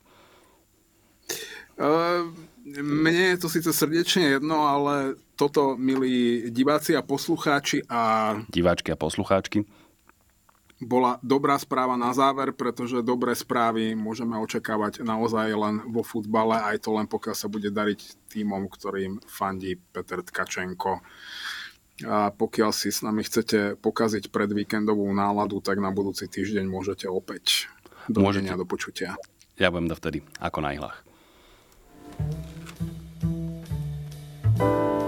Speaker 1: Uh, mne je to síce srdečne jedno, ale toto, milí diváci a poslucháči a...
Speaker 2: Diváčky a poslucháčky.
Speaker 1: Bola dobrá správa na záver, pretože dobré správy môžeme očakávať naozaj len vo futbale, aj to len pokiaľ sa bude dariť týmom, ktorým fandí Peter Tkačenko. A pokiaľ si s nami chcete pokaziť predvíkendovú náladu, tak na budúci týždeň môžete opäť. Dovidenia, do počutia.
Speaker 2: Ja budem dovtedy, ako na ihlách. thank you